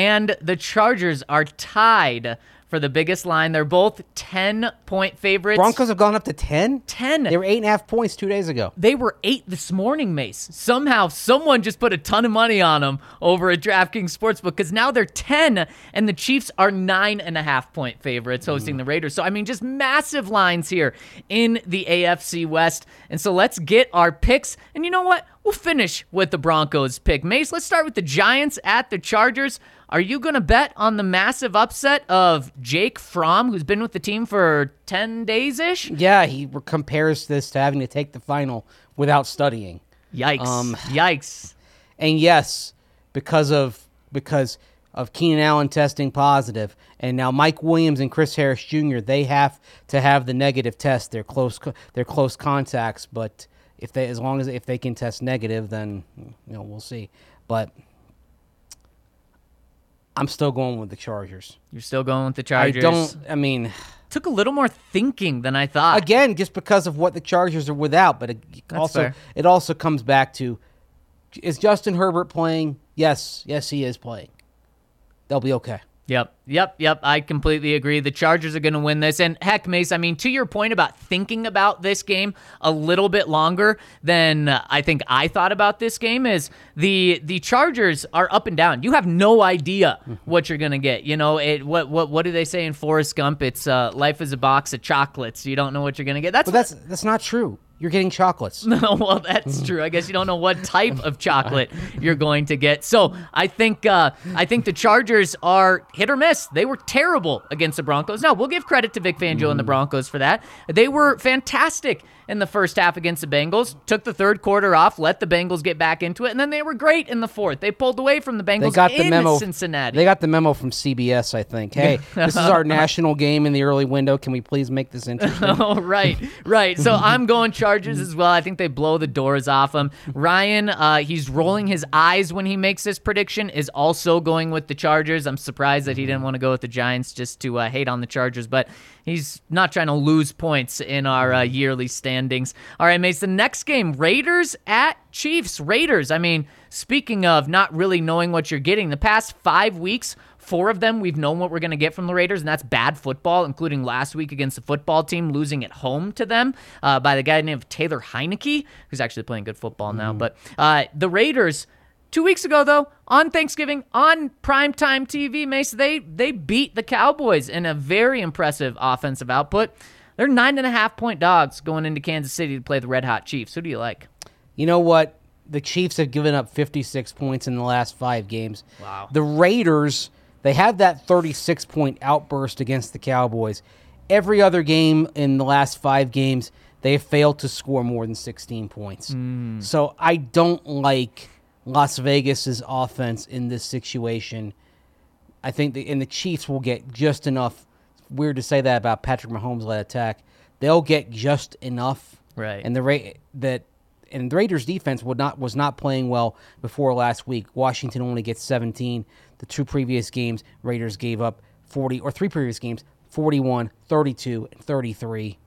and the Chargers are tied for the biggest line. They're both 10 point favorites. Broncos have gone up to 10? 10. They were eight and a half points two days ago. They were eight this morning, Mace. Somehow, someone just put a ton of money on them over at DraftKings Sportsbook because now they're 10 and the Chiefs are nine and a half point favorites hosting the Raiders. So, I mean, just massive lines here in the AFC West. And so let's get our picks. And you know what? We'll finish with the Broncos pick. Mace, let's start with the Giants at the Chargers. Are you going to bet on the massive upset of Jake Fromm, who's been with the team for 10 days ish? Yeah, he compares this to having to take the final without studying. Yikes. Um, Yikes. And yes, because of because of Keenan Allen testing positive, and now Mike Williams and Chris Harris Jr. they have to have the negative test. They're close. They're close contacts, but if they as long as if they can test negative, then you know we'll see. But I'm still going with the Chargers. You're still going with the Chargers. I don't. I mean, Took a little more thinking than I thought. again, just because of what the Chargers are without, but it also fair. it also comes back to is Justin Herbert playing? Yes, yes, he is playing. They'll be okay. Yep, yep, yep. I completely agree. The Chargers are going to win this. And heck, Mace, I mean, to your point about thinking about this game a little bit longer than uh, I think I thought about this game is the the Chargers are up and down. You have no idea what you're going to get. You know, it what what what do they say in Forrest Gump? It's uh, life is a box of chocolates. You don't know what you're going to get. That's that's that's not true. You're getting chocolates. <laughs> No, well, that's true. I guess you don't know what type of <laughs> chocolate you're going to get. So I think uh, I think the Chargers are hit or miss. They were terrible against the Broncos. Now we'll give credit to Vic Fangio and the Broncos for that. They were fantastic in the first half against the Bengals. Took the third quarter off, let the Bengals get back into it, and then they were great in the fourth. They pulled away from the Bengals They got the memo. Cincinnati. They got the memo from CBS, I think. Hey, <laughs> this is our national game in the early window. Can we please make this interesting? <laughs> Oh, right, right. So <laughs> I'm going Chargers as well. I think they blow the doors off them. Ryan, uh, he's rolling his eyes when he makes this prediction, is also going with the Chargers. I'm surprised that he didn't want to go with the Giants just to uh, hate on the Chargers, but he's not trying to lose points in our uh, yearly standings. Standings. All right, Mace, the next game Raiders at Chiefs. Raiders, I mean, speaking of not really knowing what you're getting, the past five weeks, Four of them, we've known what we're going to get from the Raiders, and that's bad football, including last week against the football team, losing at home to them uh, by the guy named Taylor Heinicke, who's actually playing good football now. But uh, the Raiders, two weeks ago, though, on Thanksgiving, on primetime TV, Mace, they, they beat the Cowboys in a very impressive offensive output. They're nine and a half point dogs going into Kansas City to play the Red Hot Chiefs. Who do you like? You know what? The Chiefs have given up 56 points in the last five games. Wow. The Raiders, they had that 36 point outburst against the Cowboys. Every other game in the last five games, they have failed to score more than 16 points. Hmm. So I don't like Las Vegas's offense in this situation. I think the, and the Chiefs will get just enough. Weird to say that about Patrick Mahomes' led attack. They'll get just enough, Right. And the Ra- that and the Raiders' defense would not was not playing well before last week. Washington only gets 17. The two previous games, Raiders gave up 40 or three previous games, 41, 32, and 33.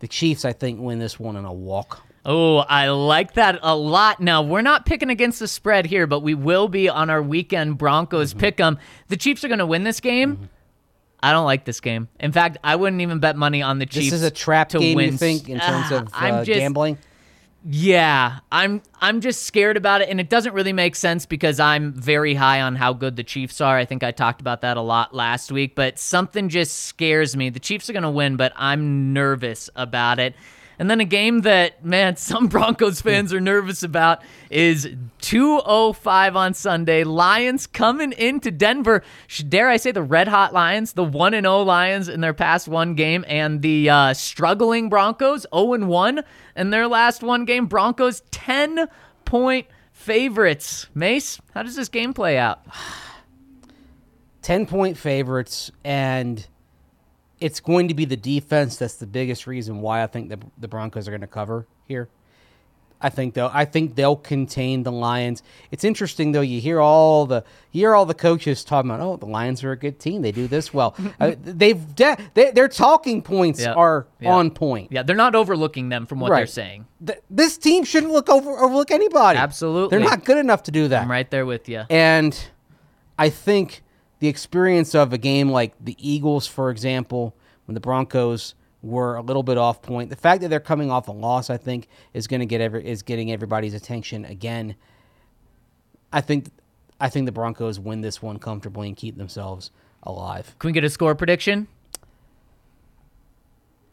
The Chiefs, I think, win this one in a walk. Oh, I like that a lot. Now, we're not picking against the spread here, but we will be on our weekend Broncos Mm-hmm. pick 'em. The Chiefs are going to win this game. I don't like this game. In fact, I wouldn't even bet money on the Chiefs. This is a trap to game, win. you think, in terms Ah, of I'm uh, just- gambling? Yeah, I'm I'm just scared about it and it doesn't really make sense because I'm very high on how good the Chiefs are. I think I talked about that a lot last week, but something just scares me. The Chiefs are going to win, but I'm nervous about it. And then a game that man, <laughs> some Broncos fans are nervous about is 205 on Sunday. Lions coming into Denver. Dare I say the Red Hot Lions, the 1 and 0 Lions in their past one game and the uh, struggling Broncos 0 and 1 in their last one game. Broncos 10 point favorites. Mace, how does this game play out? <sighs> 10 point favorites, and it's going to be the defense that's the biggest reason why I think the, the Broncos are going to cover here. I think though I think they'll contain the Lions. It's interesting though. You hear all the you hear all the coaches talking about, oh, the Lions are a good team. They do this well. <laughs> uh, they've de- they, their talking points Yeah. are Yeah. on point. Yeah, they're not overlooking them from what they're saying. Th- this team shouldn't look over overlook anybody. Absolutely. they're not good enough to do that. I'm right there with you. And I think the experience of a game like the Eagles, for example, when the Broncos were a little bit off point, the fact that they're coming off a loss, I think, is going to get every is getting everybody's attention again. I think, I think the Broncos win this one comfortably and keep themselves alive. Can we get a score prediction?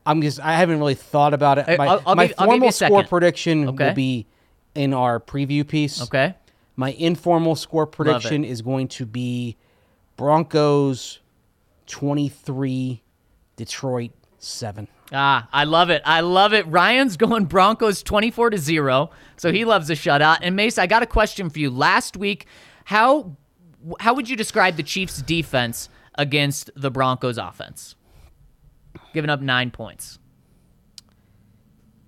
I'm just I haven't really thought about it. My, I'll- I'll my give- I'll give you formal score prediction Okay. will be in our preview piece. Okay. My informal score prediction is going to be Broncos 23, Detroit 7. Ah, I love it. I love it. Ryan's going Broncos 24 to 0. So he loves a shutout. And Mace, I got a question for you. Last week, how how would you describe the Chiefs defense against the Broncos offense? Giving up 9 points.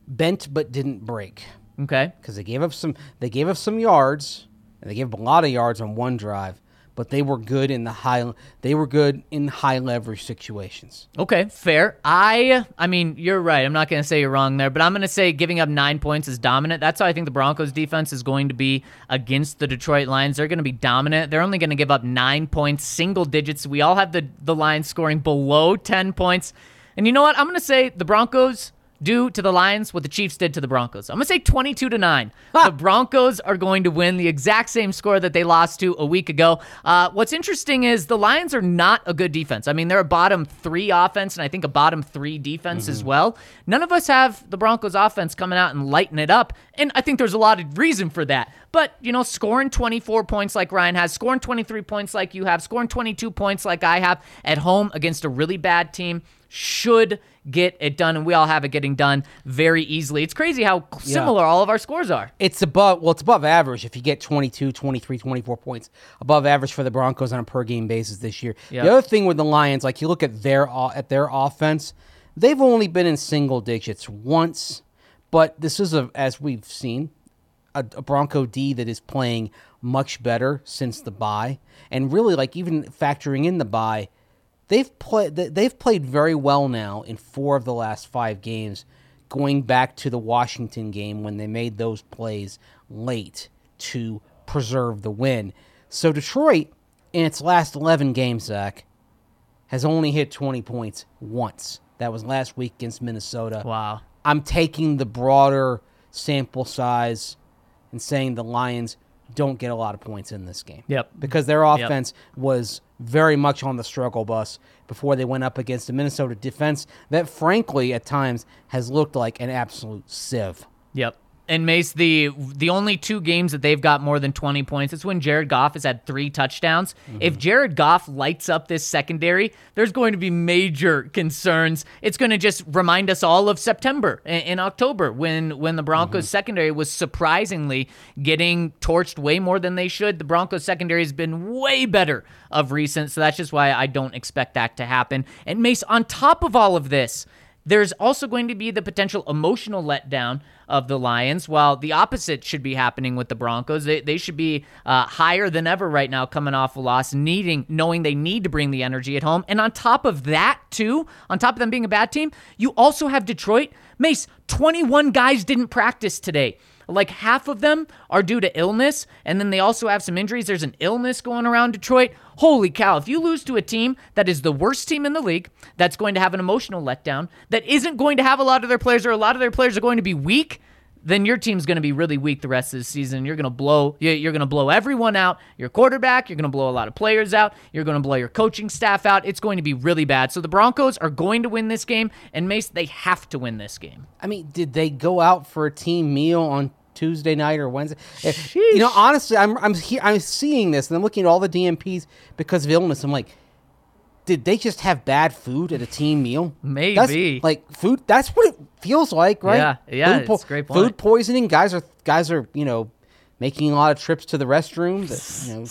Bent but didn't break Okay. because they gave up some they gave up some yards and they gave up a lot of yards on one drive, but they were good in the high they were good in high leverage situations. Okay, fair. I I mean, you're right. I'm not going to say you're wrong there, but I'm going to say giving up 9 points is dominant. That's how I think the Broncos defense is going to be against the Detroit Lions. They're going to be dominant. They're only going to give up 9 points, single digits. We all have the the Lions scoring below 10 points. And you know what? I'm going to say the Broncos do to the Lions what the Chiefs did to the Broncos. I'm going to say 22 to 9. The Broncos are going to win the exact same score that they lost to a week ago. Uh, what's interesting is the Lions are not a good defense. I mean, they're a bottom 3 offense and I think a bottom 3 defense as well. None of us have the Broncos offense coming out and lighting it up, and I think there's a lot of reason for that. But, you know, scoring 24 points like Ryan has, scoring 23 points like you have, scoring 22 points like I have at home against a really bad team should get it done, and we all have it getting done very easily. It's crazy how similar all of our scores are. It's above well, it's above average if you get 22, 23, 24 points above average for the Broncos on a per game basis this year. Yeah. The other thing with the Lions, like you look at their uh, at their offense, they've only been in single digits once, but this is a as we've seen a, a Bronco D that is playing much better since the buy, and really like even factoring in the bye, they've played they've played very well now in four of the last five games, going back to the Washington game when they made those plays late to preserve the win. So Detroit, in its last 11 games, Zach, has only hit 20 points once. That was last week against Minnesota. Wow. I'm taking the broader sample size and saying the Lions don't get a lot of points in this game. Yep. Because their offense was very much on the struggle bus before they went up against the Minnesota defense that, frankly, at times has looked like an absolute sieve. Yep. And Mace, the the only two games that they've got more than 20 points, it's when Jared Goff has had three touchdowns. Mm-hmm. If Jared Goff lights up this secondary, there's going to be major concerns. It's going to just remind us all of September and, and October when when the Broncos mm-hmm. secondary was surprisingly getting torched way more than they should. The Broncos secondary has been way better of recent, so that's just why I don't expect that to happen. And Mace, on top of all of this, there's also going to be the potential emotional letdown of the Lions, while the opposite should be happening with the Broncos. They, they should be uh, higher than ever right now, coming off a loss, needing, knowing they need to bring the energy at home. And on top of that, too, on top of them being a bad team, you also have Detroit. Mace, 21 guys didn't practice today. Like half of them are due to illness, and then they also have some injuries. There's an illness going around Detroit. Holy cow, if you lose to a team that is the worst team in the league, that's going to have an emotional letdown, that isn't going to have a lot of their players, or a lot of their players are going to be weak, then your team's going to be really weak the rest of the season. You're going to blow you- you're going to blow everyone out. Your quarterback, you're going to blow a lot of players out. You're going to blow your coaching staff out. It's going to be really bad. So the Broncos are going to win this game and Mace they have to win this game. I mean, did they go out for a team meal on Tuesday night or Wednesday? If- you know, honestly, I'm I'm he, I'm seeing this and I'm looking at all the DNPs because of illness. I'm like, did they just have bad food at a team meal? Maybe. That's, like food. That's what it feels like, right? Yeah, yeah, Food it's a great point. Food poisoning. Guys are guys are you know making a lot of trips to the restroom. That you know.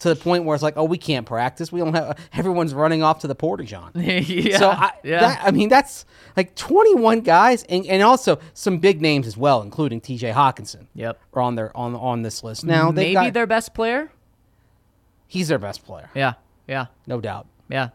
To the point where it's like, oh, we can't practice. We don't have. <laughs> Everyone's running off to the porta john. <laughs> yeah. So I, yeah. that, I mean, that's like 21 guys, and, and also some big names as well, including T.J. Hockenson. Yep. are on their on on this list now. Maybe got- their best player? he's their best player, Yeah. Yeah. no doubt. Yeah.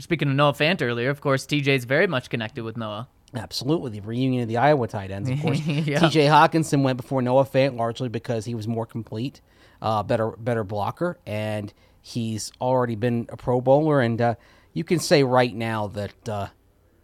Speaking of Noah Fant earlier, of course, TJ's very much connected with Noah. Absolutely, the reunion of the Iowa tight ends. Of course, <laughs> Yeah. T.J. Hockenson went before Noah Fant largely because he was more complete, uh, better better blocker, and he's already been a Pro Bowler. And uh, you can say right now that uh,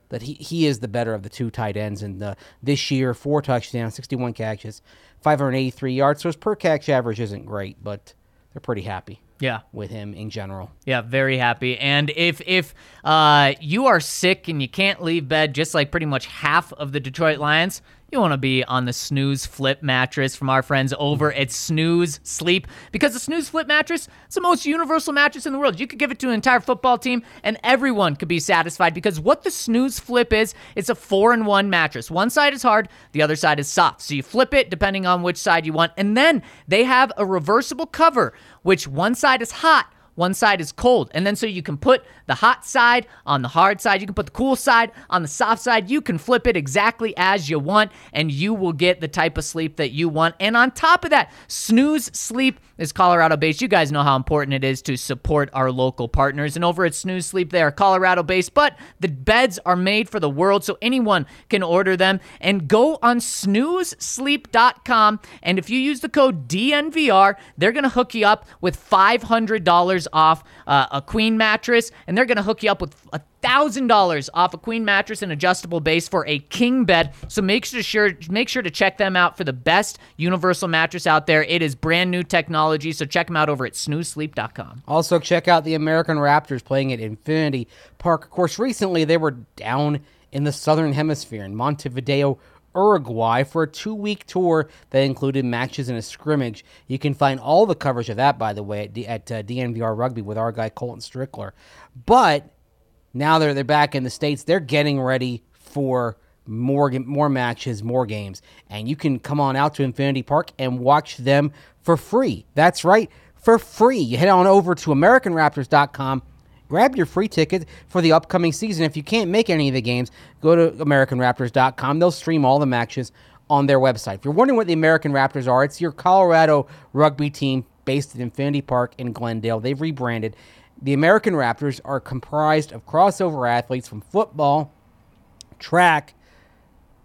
that he, he is the better of the two tight ends. And uh, this year, four touchdowns, sixty one catches, five hundred eighty three yards. So his per catch average isn't great, but they're pretty happy Yeah. with him in general. Yeah, very happy. And if if uh, you are sick and you can't leave bed, just like pretty much half of the Detroit Lions, you want to be on the Snooze Flip mattress from our friends over at Snooze Sleep because the Snooze Flip mattress is the most universal mattress in the world. You could give it to an entire football team and everyone could be satisfied because what the Snooze Flip is, it's a four in one mattress. One side is hard, the other side is soft. So you flip it depending on which side you want. And then they have a reversible cover, which one side is hot one side is cold. And then so you can put the hot side on the hard side. You can put the cool side on the soft side. You can flip it exactly as you want, and you will get the type of sleep that you want. And on top of that, Snooze Sleep is Colorado based. You guys know how important it is to support our local partners. And over at Snooze Sleep, they are Colorado based, but the beds are made for the world, so anyone can order them. And go on snoozesleep.com. And if you use the code DNVR, they're going to hook you up with $500 off uh, a queen mattress, and they're going to hook you up with a thousand dollars off a queen mattress and adjustable base for a king bed. So make sure make sure to check them out for the best universal mattress out there. It is brand new technology, so check them out over at snoozesleep.com. Also, check out the American Raptors playing at Infinity Park. Of course, recently they were down in the Southern Hemisphere in Montevideo, Uruguay, for a two week tour that included matches and a scrimmage. You can find all the coverage of that, by the way, at, at uh, DNVR Rugby with our guy Colton Strickler. But now they're they're back in the states. They're getting ready for more more matches, more games, and you can come on out to Infinity Park and watch them for free. That's right, for free. You head on over to AmericanRaptors.com. Grab your free ticket for the upcoming season. If you can't make any of the games, go to AmericanRaptors.com. They'll stream all the matches on their website. If you're wondering what the American Raptors are, it's your Colorado rugby team based at Infinity Park in Glendale. They've rebranded. The American Raptors are comprised of crossover athletes from football, track,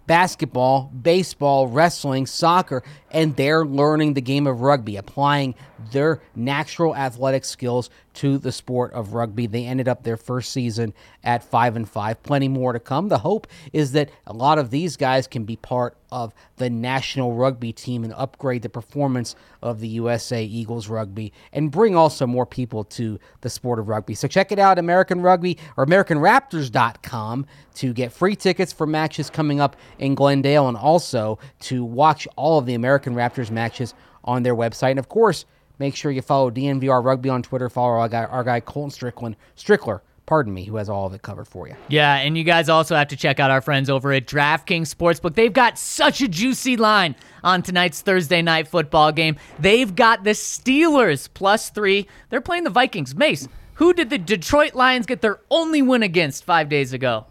basketball, baseball, wrestling, soccer, and they're learning the game of rugby, applying their natural athletic skills to the sport of rugby. They ended up their first season at 5 and 5. Plenty more to come. The hope is that a lot of these guys can be part of the national rugby team and upgrade the performance of the USA Eagles rugby and bring also more people to the sport of rugby. So check it out American Rugby or americanraptors.com to get free tickets for matches coming up in Glendale and also to watch all of the American Raptors matches on their website. And of course, make sure you follow DNVR Rugby on Twitter. Follow our guy, our guy Colton Strickland, Strickler, pardon me, who has all of it covered for you. Yeah, and you guys also have to check out our friends over at DraftKings Sportsbook. They've got such a juicy line on tonight's Thursday night football game. They've got the Steelers plus three. They're playing the Vikings. Mace, who did the Detroit Lions get their only win against five days ago?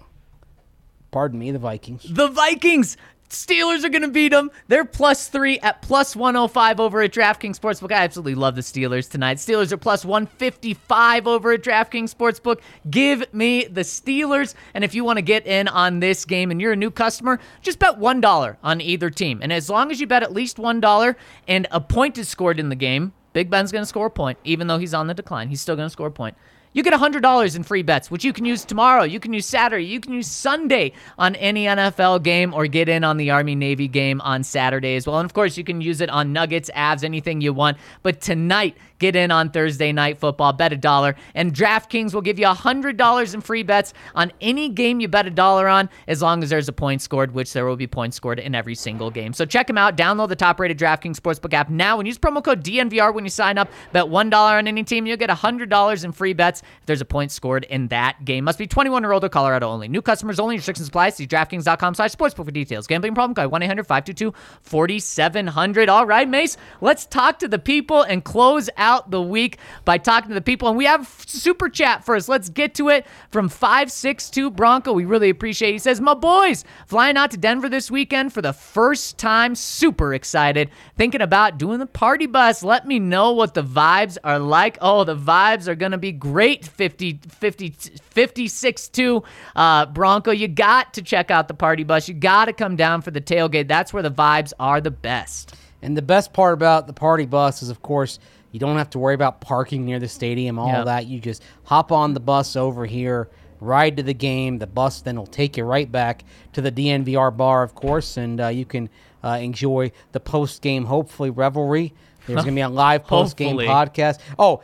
Pardon me, the Vikings. The Vikings. Steelers are going to beat them. They're plus three at plus 105 over at DraftKings Sportsbook. I absolutely love the Steelers tonight. Steelers are plus 155 over at DraftKings Sportsbook. Give me the Steelers. And if you want to get in on this game and you're a new customer, just bet $1 on either team. And as long as you bet at least $1 and a point is scored in the game, Big Ben's going to score a point, even though he's on the decline. He's still going to score a point. You get $100 in free bets, which you can use tomorrow. You can use Saturday. You can use Sunday on any NFL game or get in on the Army Navy game on Saturday as well. And of course, you can use it on Nuggets, Avs, anything you want. But tonight, get in on Thursday night football, bet a dollar. And DraftKings will give you $100 in free bets on any game you bet a dollar on as long as there's a point scored, which there will be points scored in every single game. So check them out. Download the top rated DraftKings Sportsbook app now and use promo code DNVR when you sign up. Bet $1 on any team. You'll get $100 in free bets if there's a point scored in that game. Must be 21 or older, Colorado only. New customers only. Restrictions apply. See DraftKings.com slash sportsbook for details. Gambling problem? Call 1-800-522-4700. All right, Mace, let's talk to the people and close out the week by talking to the people. And we have super chat first. Let's get to it from 562 Bronco. We really appreciate it. He says, My boys, flying out to Denver this weekend for the first time. Super excited. Thinking about doing the party bus. Let me know what the vibes are like. Oh, the vibes are going to be great. 50, 50, 56 2 uh, Bronco. You got to check out the party bus. You got to come down for the tailgate. That's where the vibes are the best. And the best part about the party bus is, of course, you don't have to worry about parking near the stadium, all Yep. that. You just hop on the bus over here, ride to the game. The bus then will take you right back to the DNVR bar, of course, and uh, you can uh, enjoy the post game, hopefully, revelry. There's going to be a live post game podcast. Oh,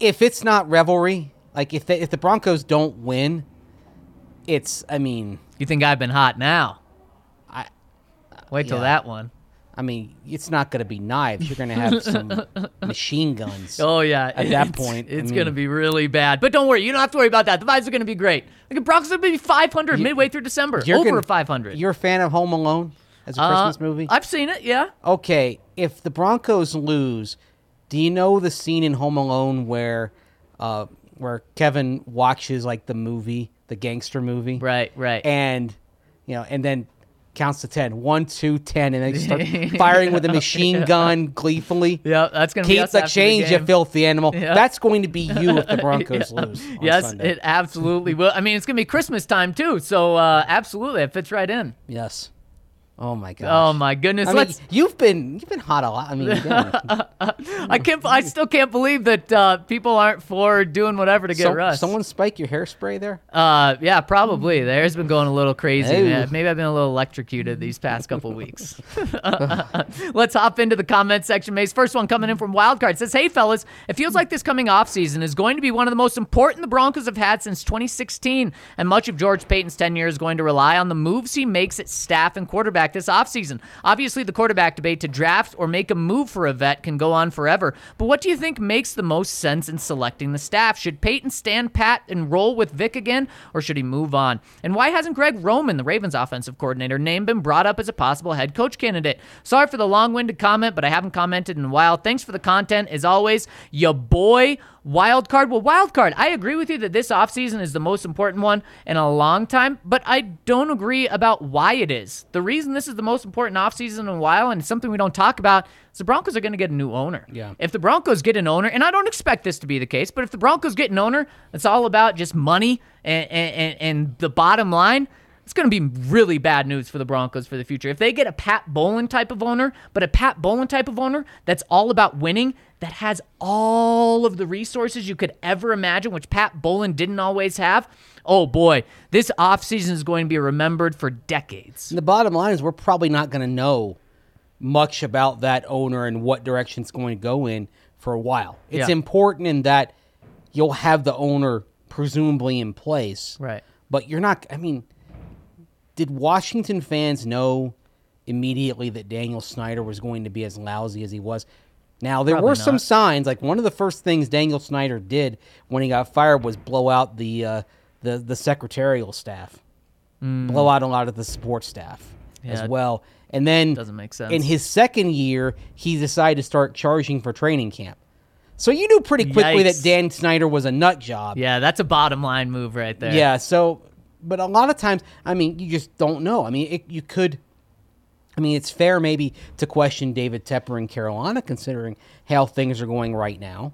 if it's not revelry, like if the, if the Broncos don't win, it's, I mean, You think I've been hot now? I- Wait till yeah. that one. I mean, it's not going to be knives. You're going to have some <laughs> machine guns. Oh yeah, At that It's- point, I it's mean- gonna be really bad. But don't worry, you don't have to worry about that. The vibes are gonna be great. Like the Broncos are gonna be 500 midway through December, over gonna- 500. You're a fan of Home Alone as a Uh, Christmas movie? I've seen it. Yeah. okay, if the Broncos lose, do you know the scene in Home Alone where uh, where Kevin watches like the movie, the gangster movie? Right. Right. And you know, and then counts to 10. 1, 2, 10, and then <laughs> start firing with a machine gun gleefully. <laughs> yeah, that's gonna be Keep us the change, you game. filthy animal. Yeah. That's going to be you if the <laughs> Broncos lose. on Yes, Sunday. it absolutely will. I mean, it's gonna be Christmas time too, so uh, absolutely, it fits right in. Yes. Oh my god! Oh my goodness! I mean, you've been you've been hot a lot. I mean. <laughs> I can't. I still can't believe that uh, people aren't for doing whatever to get So- Russ. someone spike your hairspray there. Uh, yeah, probably. The hair's been going a little crazy. Maybe I've been a little electrocuted these past couple weeks. <laughs> Let's hop into the comment section, Mace. First one coming in from Wildcard says, "Hey fellas, it feels like this coming off season is going to be one of the most important the Broncos have had since 2016, and much of George Paton's tenure is going to rely on the moves he makes at staff and quarterback this offseason. Obviously, the quarterback debate to draft or make a move for a vet can go on forever, but what do you think makes the most sense in selecting the staff? Should Paton stand pat and roll with Vic again, or should he move on? And why hasn't Greg Roman, the Ravens offensive coordinator, name been brought up as a possible head coach candidate? Sorry for the long winded comment, but I haven't commented in a while. Thanks for the content. As always, your boy. Wild card. Well, wild card. I agree with you that this offseason is the most important one in a long time, but I don't agree about why it is. The reason this is the most important offseason in a while, and it's something we don't talk about, is the Broncos are going to get a new owner. Yeah. If the Broncos get an owner, and I don't expect this to be the case, but if the Broncos get an owner, it's all about just money and, and, and the bottom line. It's going to be really bad news for the Broncos for the future. If they get a Pat Bowlen type of owner, but a Pat Bowlen type of owner that's all about winning, that has all of the resources you could ever imagine, which Pat Bowlen didn't always have, oh boy, this offseason is going to be remembered for decades. And the bottom line is we're probably not going to know much about that owner and what direction it's going to go in for a while. It's Yeah. important in that you'll have the owner presumably in place. Right. But you're not I mean, did Washington fans know immediately that Daniel Snyder was going to be as lousy as he was? Now there Probably were some not. signs. Like one of the first things Daniel Snyder did when he got fired was blow out the uh, the the secretarial staff, blow out a lot of the support staff Mm. Yeah, as well. And then doesn't make sense. In his second year, he decided to start charging for training camp. So you knew pretty quickly Yikes. that Dan Snyder was a nut job. Yeah, that's a bottom line move right there. Yeah. So, but a lot of times, I mean, you just don't know. I mean, it, you could. I mean, it's fair maybe to question David Tepper in Carolina, considering how things are going right now.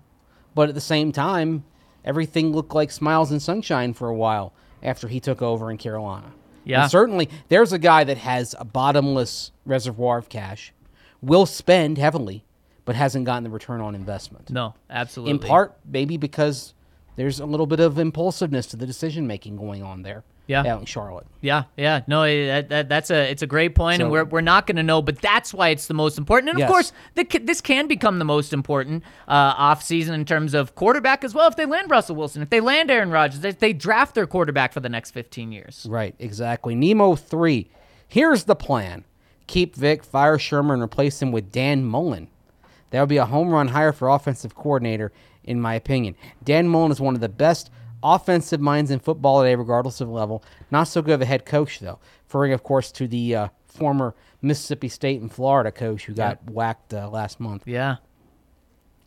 But at the same time, everything looked like smiles and sunshine for a while after he took over in Carolina. Yeah. And certainly, there's a guy that has a bottomless reservoir of cash, will spend heavily, but hasn't gotten the return on investment. No, absolutely. In part, maybe because there's a little bit of impulsiveness to the decision making going on there. Yeah. out in Charlotte. Yeah, yeah, no, eh, that, that, that's a it's a great point, and So- we're, we're not going to know, but that's why it's the most important. And of Yes. course, the, this can become the most important uh, off season in terms of quarterback as well. If they land Russell Wilson, if they land Aaron Rodgers, if they draft their quarterback for the next fifteen years. Right, exactly. Nemo three. Here's the plan: keep Vic, fire Shurmur, and replace him with Dan Mullen. That would be a home run hire for offensive coordinator, in my opinion. Dan Mullen is one of the best offensive minds in football today, regardless of level. Not so good of a head coach, though. Referring, of course, to the uh, former Mississippi State and Florida coach who got whacked uh, last month. Yeah,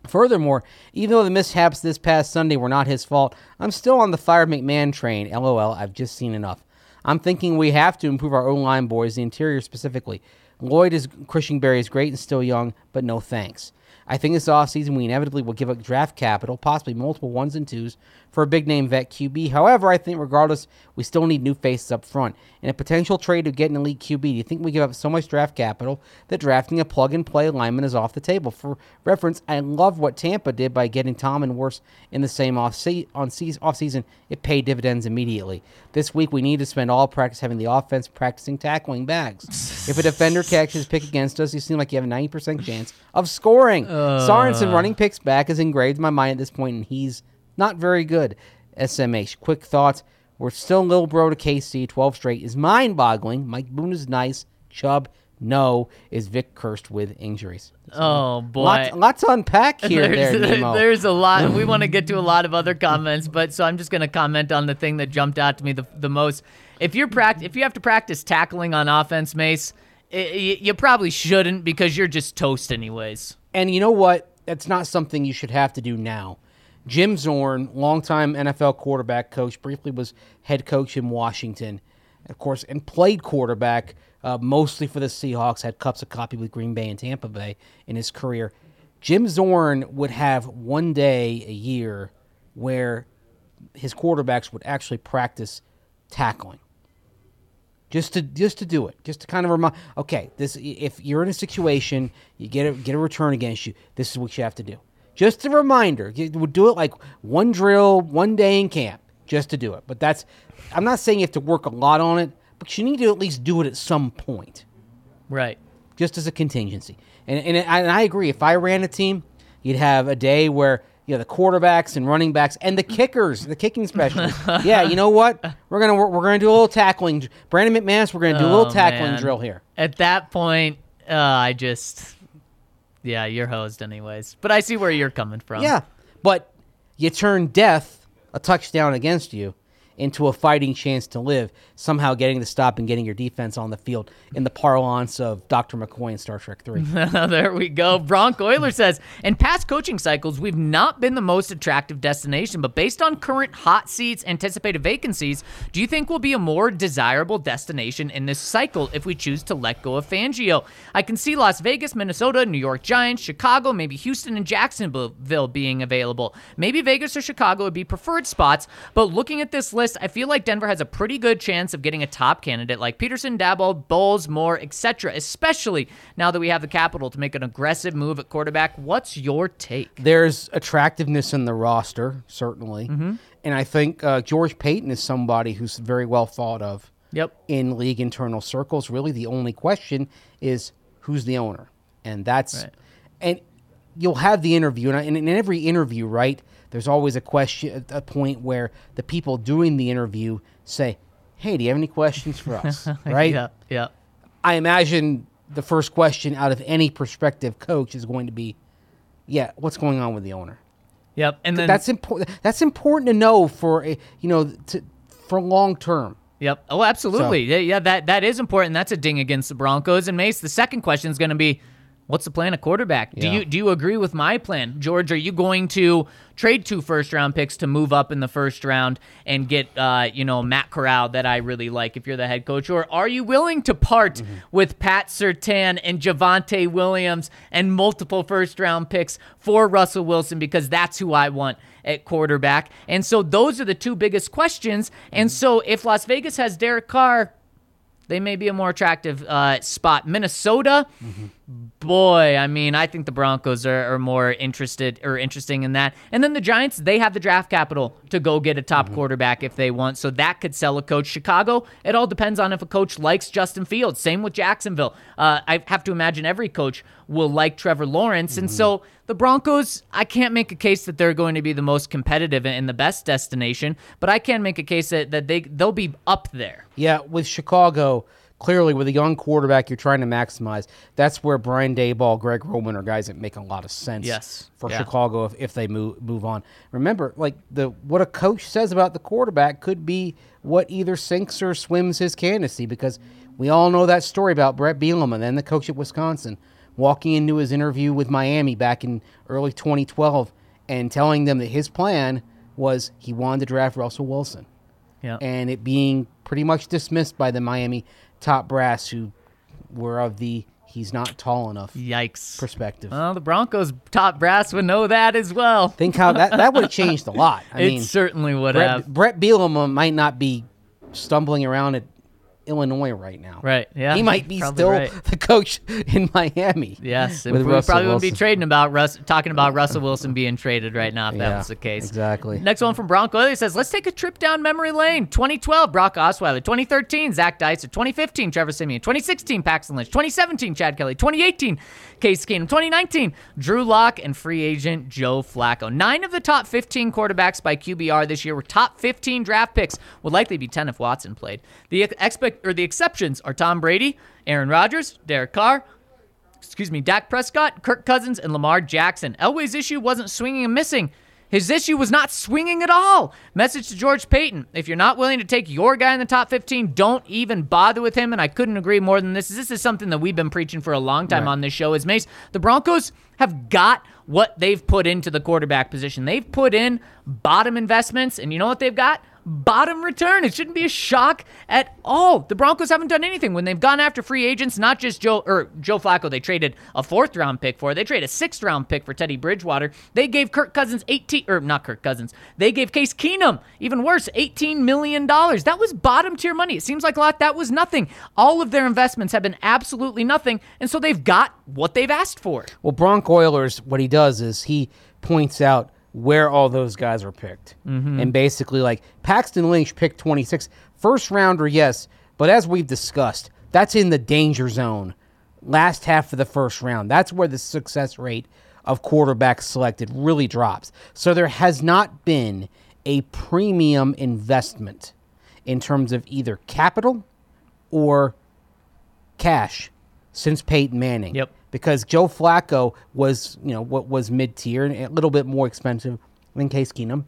Furthermore, even though the mishaps this past Sunday were not his fault, I'm still on the fire McMahon train. LOL, I've just seen enough. I'm thinking we have to improve our own line, boys, the interior specifically. Lloyd is Cushenberry is great and still young, but no thanks. I think this offseason we inevitably will give up draft capital, possibly multiple ones and twos, for a big name vet QB. However, I think regardless, we still need new faces up front. In a potential trade to get an elite QB, do you think we give up so much draft capital that drafting a plug and play lineman is off the table? For reference, I love what Tampa did by getting Tom and Wirfs in the same off se- on se- off season. It paid dividends immediately. This week we need to spend all practice having the offense practicing tackling bags. if a defender catches pick against us, you seem like you have a 90% chance of scoring. Sorensen uh. running picks back is engraved in my mind at this point, and he's not very good. SMH. Quick thoughts. We're still little bro to KC. 12 straight is mind boggling. Mike Boone is nice. Chubb, no. Is Vic cursed with injuries? Oh boy. Lots, lots to unpack <laughs> here, there, there's, Nemo. there's a lot. We want to <laughs> get to a lot of other comments, but so I'm just going to comment on the thing that jumped out to me the, the most. If you're pract- if you have to practice tackling on offense, Mace, i y- you probably shouldn't because you're just toast anyways. And you know what? That's not something you should have to do now. Jim Zorn, longtime NFL quarterback coach, briefly was head coach in Washington, of course, and played quarterback uh, mostly for the Seahawks. Had cups of coffee with Green Bay and Tampa Bay in his career. Jim Zorn would have one day a year where his quarterbacks would actually practice tackling just to just to do it, just to kind of remind. Okay, this if you're in a situation, you get a get a return against you. This is what you have to do. Just a reminder. You would do it like one drill, one day in camp, just to do it. But that's. I'm not saying you have to work a lot on it, but you need to at least do it at some point, Right. just as a contingency. And and, I- and I agree. If I ran a team, you'd have a day where. You know, the quarterbacks and running backs and the kickers, the kicking specialists. <laughs> yeah, you know what? We're gonna we're, we're gonna do a little tackling. Brandon McManus, we're gonna do a little Oh, tackling man. drill here. At that point, uh, I just, yeah, you're hosed anyways. But I see where you're coming from. Yeah, but you turn death, a touchdown against you, into a fighting chance to live, somehow getting the stop and getting your defense on the field in the parlance of Dr. McCoy in Star Trek 3. <laughs> there we go. Bronk Euler says, in past coaching cycles, we've not been the most attractive destination, but based on current hot seats, anticipated vacancies, do you think we'll be a more desirable destination in this cycle if we choose to let go of Fangio? I can see Las Vegas, Minnesota, New York Giants, Chicago, maybe Houston and Jacksonville being available. Maybe Vegas or Chicago would be preferred spots, but looking at this list, list, I feel like Denver has a pretty good chance of getting a top candidate like Pederson, Daboll, Bowles, Moore, etc. Especially now that we have the capital to make an aggressive move at quarterback. What's your take? There's attractiveness in the roster, certainly. Mm-hmm. And I think uh, George Paton is somebody who's very well thought of Yep. in league internal circles. Really, the only question is who's the owner, and that's Right. and you'll have the interview, and in every interview, right? There's always a question, a point where the people doing the interview say, "Hey, do you have any questions for us?" <laughs> right? Yeah. Yeah. I imagine the first question out of any prospective coach is going to be, "Yeah, what's going on with the owner?" Yep. And then that's important. That's important to know for a, you know to, for long term. Yep. Oh, absolutely. Yeah, yeah, that that is important. That's a ding against the Broncos. And Mace, the second question is going to be, what's the plan at quarterback? Do you do you agree with my plan, George? Are you going to trade two first round picks to move up in the first round and get uh, you know Matt Corral that I really like if you're the head coach, or are you willing to part Mm-hmm. with Pat Surtain and Javonte Williams and multiple first round picks for Russell Wilson because that's who I want at quarterback? And so those are the two biggest questions. And so if Las Vegas has Derek Carr, they may be a more attractive uh, spot. Minnesota, boy, I mean, I think the Broncos are, are more interested or interesting in that. And then the Giants, they have the draft capital to go get a top quarterback if they want. So that could sell a coach. Chicago, it all depends on if a coach likes Justin Fields. Same with Jacksonville. Uh, I have to imagine every coach will like Trevor Lawrence. And so the Broncos, I can't make a case that they're going to be the most competitive and the best destination, but I can make a case that, that they they'll be up there. Yeah, with Chicago, clearly with a young quarterback, you're trying to maximize. That's where Brian Daboll, Greg Roman are guys that make a lot of sense. Yes. for Yeah. Chicago if, if they move move on. Remember, like the what a coach says about the quarterback could be what either sinks or swims his candidacy because we all know that story about Brett Bielema, then the coach at Wisconsin, walking into his interview with Miami back in early 2012 and telling them that his plan was he wanted to draft Russell Wilson Yeah. and it being pretty much dismissed by the Miami top brass who were of the he's not tall enough Yikes. perspective. Well, the Broncos top brass would know that as well. Think how that that would have changed a lot. I <laughs> it mean, certainly would Brett, have. Brett Bielema might not be stumbling around at Illinois right now. Right. Yeah. He might be still right. the coach <laughs> in Miami. Yes, we Russell probably wouldn't be trading about Russ, talking about Russell Wilson being traded right now if that was the case. exactly. Next one from Bronco He says, "Let's take a trip down memory lane. 2012, Brock Osweiler. 2013, Zac Dysert. 2015, Trevor Siemian. 2016, Paxton Lynch. 2017, Chad Kelly. 2018, Case Keenum. 2019, Drew Lock and free agent Joe Flacco. Nine of the top 15 quarterbacks by QBR this year were top 15 draft picks. Would likely be 10 if Watson played. The expect or the exceptions are Tom Brady, Aaron Rodgers, Derek Carr, excuse me, Dak Prescott, Kirk Cousins, and Lamar Jackson. Elway's issue wasn't swinging and missing. His issue was not swinging at all. Message to George Paton. If you're not willing to take your guy in the top 15, don't even bother with him. And I couldn't agree more than this. This is something that we've been preaching for a long time on this show is Mace. The Broncos have got what they've put into the quarterback position. They've put in bottom investments, and you know what they've got? Bottom return. It shouldn't be a shock at all. The Broncos haven't done anything when they've gone after free agents, not just Joe or Joe Flacco. They traded a fourth round pick for. They traded a sixth round pick for Teddy Bridgewater. They gave Kirk Cousins 18 or not Kirk Cousins. They gave Case Keenum, even worse, 18 million dollars. That was bottom tier money. It seems like a lot. That was nothing. All of their investments have been absolutely nothing, and so they've got what they've asked for. Well, Bronc Oilers, what he does is he points out where all those guys are picked. Mm-hmm. And basically, like Paxton Lynch picked 26. First rounder, yes. But as we've discussed, that's in the danger zone. Last half of the first round. That's where the success rate of quarterbacks selected really drops. So there has not been a premium investment in terms of either capital or cash since Peyton Manning. Yep. Because Joe Flacco was, you know, what was mid tier and a little bit more expensive than Case Keenum.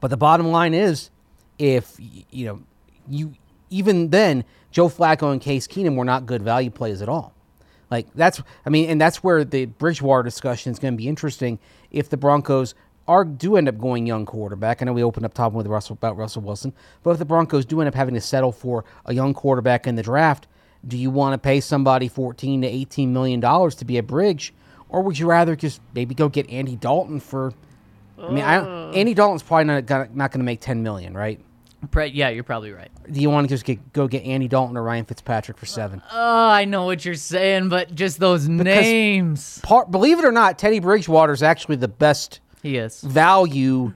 But the bottom line is, if you know, you even then, Joe Flacco and Case Keenum were not good value plays at all. Like that's, I mean, and that's where the Bridgewater discussion is going to be interesting. If the Broncos are do end up going young quarterback, I know we opened up talking with Russell about Russell Wilson, but if the Broncos do end up having to settle for a young quarterback in the draft, do you want to pay somebody fourteen to eighteen million dollars to be a bridge, or would you rather just maybe go get Andy Dalton for? I mean, I oh. Andy Dalton's probably not gonna, not going to make ten million, right? Pre- yeah, you're probably right. Do you want to just get, go get Andy Dalton or Ryan Fitzpatrick for seven? Oh, I know what you're saying, but just those names. Part, believe it or not, Teddy Bridgewater is actually the best He is. value.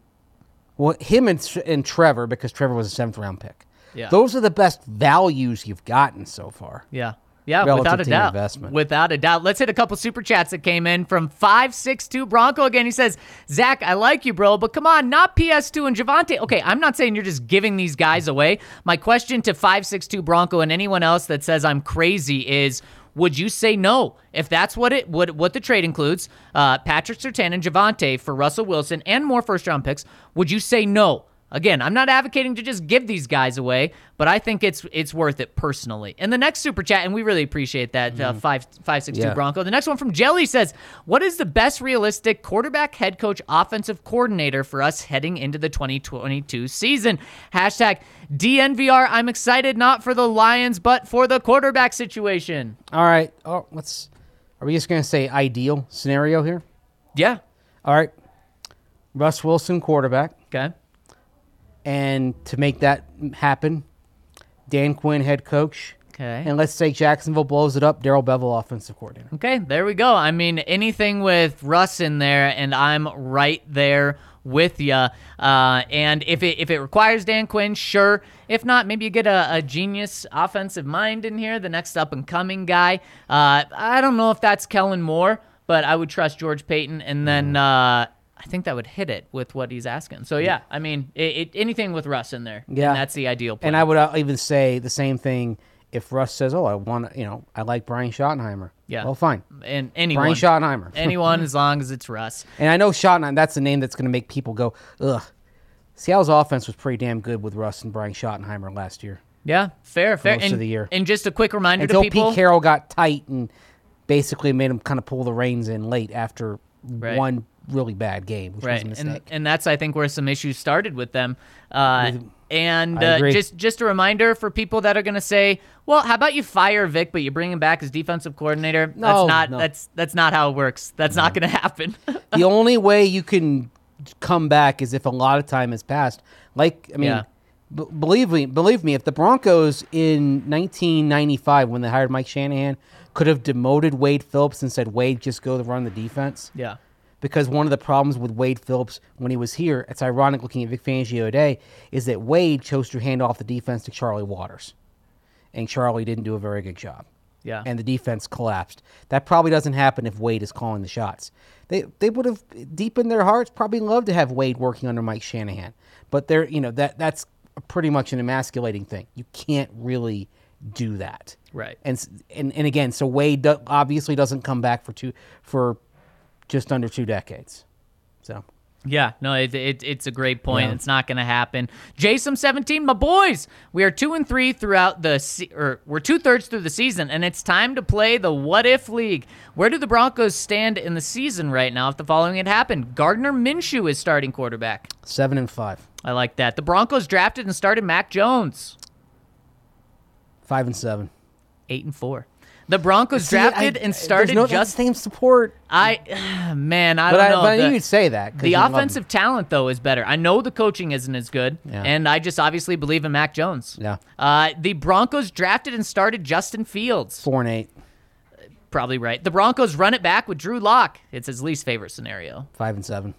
Well, him and, and Trevor, because Trevor was a seventh round pick. Yeah. Those are the best values you've gotten so far. Yeah. Yeah, Relative without a doubt. investment. Without a doubt. Let's hit a couple super chats that came in from 562 Bronco again. He says, Zac, I like you, bro, but come on, not PS2 and Javonte. Okay, I'm not saying you're just giving these guys away. My question to 562 Bronco and anyone else that says I'm crazy is would you say no if that's what it would what the trade includes? Uh, Patrick Surtain and Javonte for Russell Wilson and more first round picks. Would you say no? Again, I'm not advocating to just give these guys away, but I think it's it's worth it personally. And the next super chat, and we really appreciate that uh, five five six two Yeah. Bronco. The next one from Jelly says, "What is the best realistic quarterback, head coach, offensive coordinator for us heading into the 2022 season?" Hashtag DNVR. I'm excited not for the Lions, but for the quarterback situation. All right. Oh, let's. Are we just going to say ideal scenario here? Yeah. All right. Russ Wilson, quarterback. Okay. And to make that happen, Dan Quinn, head coach. Okay. And let's say Jacksonville blows it up, Darrell Bevell, offensive coordinator. Okay, there we go. I mean, anything with Russ in there, and I'm right there with you. Uh, and if it if it requires Dan Quinn, sure. If not, maybe you get a, a genius offensive mind in here, the next up and coming guy. Uh, I don't know if that's Kellen Moore, but I would trust George Paton, and then. Uh, I think that would hit it with what he's asking. So yeah, I mean, it, it, anything with Russ in there, Yeah. and that's the ideal. Plan. And I would uh, even say the same thing if Russ says, "Oh, I want, you know, I like Brian Schottenheimer." Yeah. Well, fine. and anyone, Brian Schottenheimer. <laughs> anyone, as long as it's Russ. And I know Schottenheimer. That's the name that's going to make people go, "Ugh." Seattle's offense was pretty damn good with Russ and Brian Schottenheimer last year. Yeah, fair, fair. most and, of the year. And just a quick reminder Until to people. Pete Carroll got tight and basically made him kind of pull the reins in late after Right. one really bad game, which was right a and, mistake. and that's i think where some issues started with them uh, and uh, just just a reminder for people that are going to say well how about you fire vic but you bring him back as defensive coordinator that's No, not no. that's that's not how it works that's not going to happen <laughs> the only way you can come back is if a lot of time has passed. Like, I mean, Yeah. b- believe me, believe me, if the Broncos in 1995, when they hired Mike Shanahan, could have demoted Wade Phillips and said, Wade, just go to run the defense. yeah Because one of the problems with Wade Phillips when he was here, it's ironic looking at Vic Fangio today, is that Wade chose to hand off the defense to Charlie Waters. And Charlie didn't do a very good job yeah and the defense collapsed. That probably doesn't happen if Wade is calling the shots. They they would have deep in their hearts probably loved to have Wade working under Mike Shanahan, but they're you know that that's pretty much an emasculating thing. You can't really do that, Right. And and and again, so Wade do, obviously doesn't come back for two for just under two decades. So Yeah, no, it, it, it's a great point. Yeah. It's not going to happen. Jason seventeen, my boys, we are two and three throughout the se- or we're two thirds through the season, and it's time to play the What If League. Where do the Broncos stand in the season right now? If the following had happened, Gardner Minshew is starting quarterback. seven and five, I like that. The Broncos drafted and started Mac Jones, five and seven. eight and four. The Broncos See, I- drafted and started no, just same support. I, <sighs> man, I But don't I, know. but The- you'd say that. The you offensive talent, though, is better. I know the coaching isn't as good, Yeah. and I just obviously believe in Mac Jones. Yeah. Uh, the Broncos drafted and started Justin Fields. four and eight, Probably right. The Broncos run it back with Drew Lock. It's his least favorite scenario. five and seven.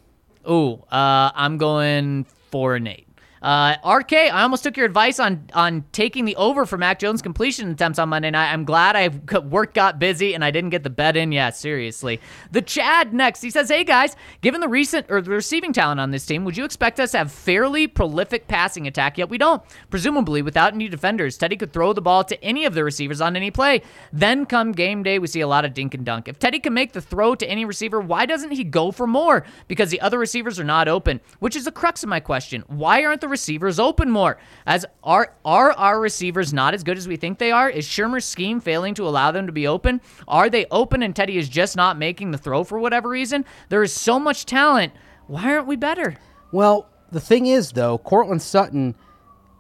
Ooh, uh, I'm going four and eight. Uh, RK, I almost took your advice on on taking the over for Mac Jones completion attempts on Monday night. I'm glad I work got busy and I didn't get the bet in. Yeah, seriously. The Chad next. He says, "Hey guys, given the recent or the receiving talent on this team, would you expect us to have fairly prolific passing attack? Yet we don't. Presumably, without any defenders, Teddy could throw the ball to any of the receivers on any play. Then come game day, we see a lot of dink and dunk. If Teddy can make the throw to any receiver, why doesn't he go for more? Because the other receivers are not open, which is the crux of my question. Why aren't the receivers open more? As are are our receivers not as good as we think they are? Is Shurmur's scheme failing to allow them to be open? Are they open and Teddy is just not making the throw for whatever reason? There is so much talent. Why aren't we better? Well, the thing is, though, Courtland Sutton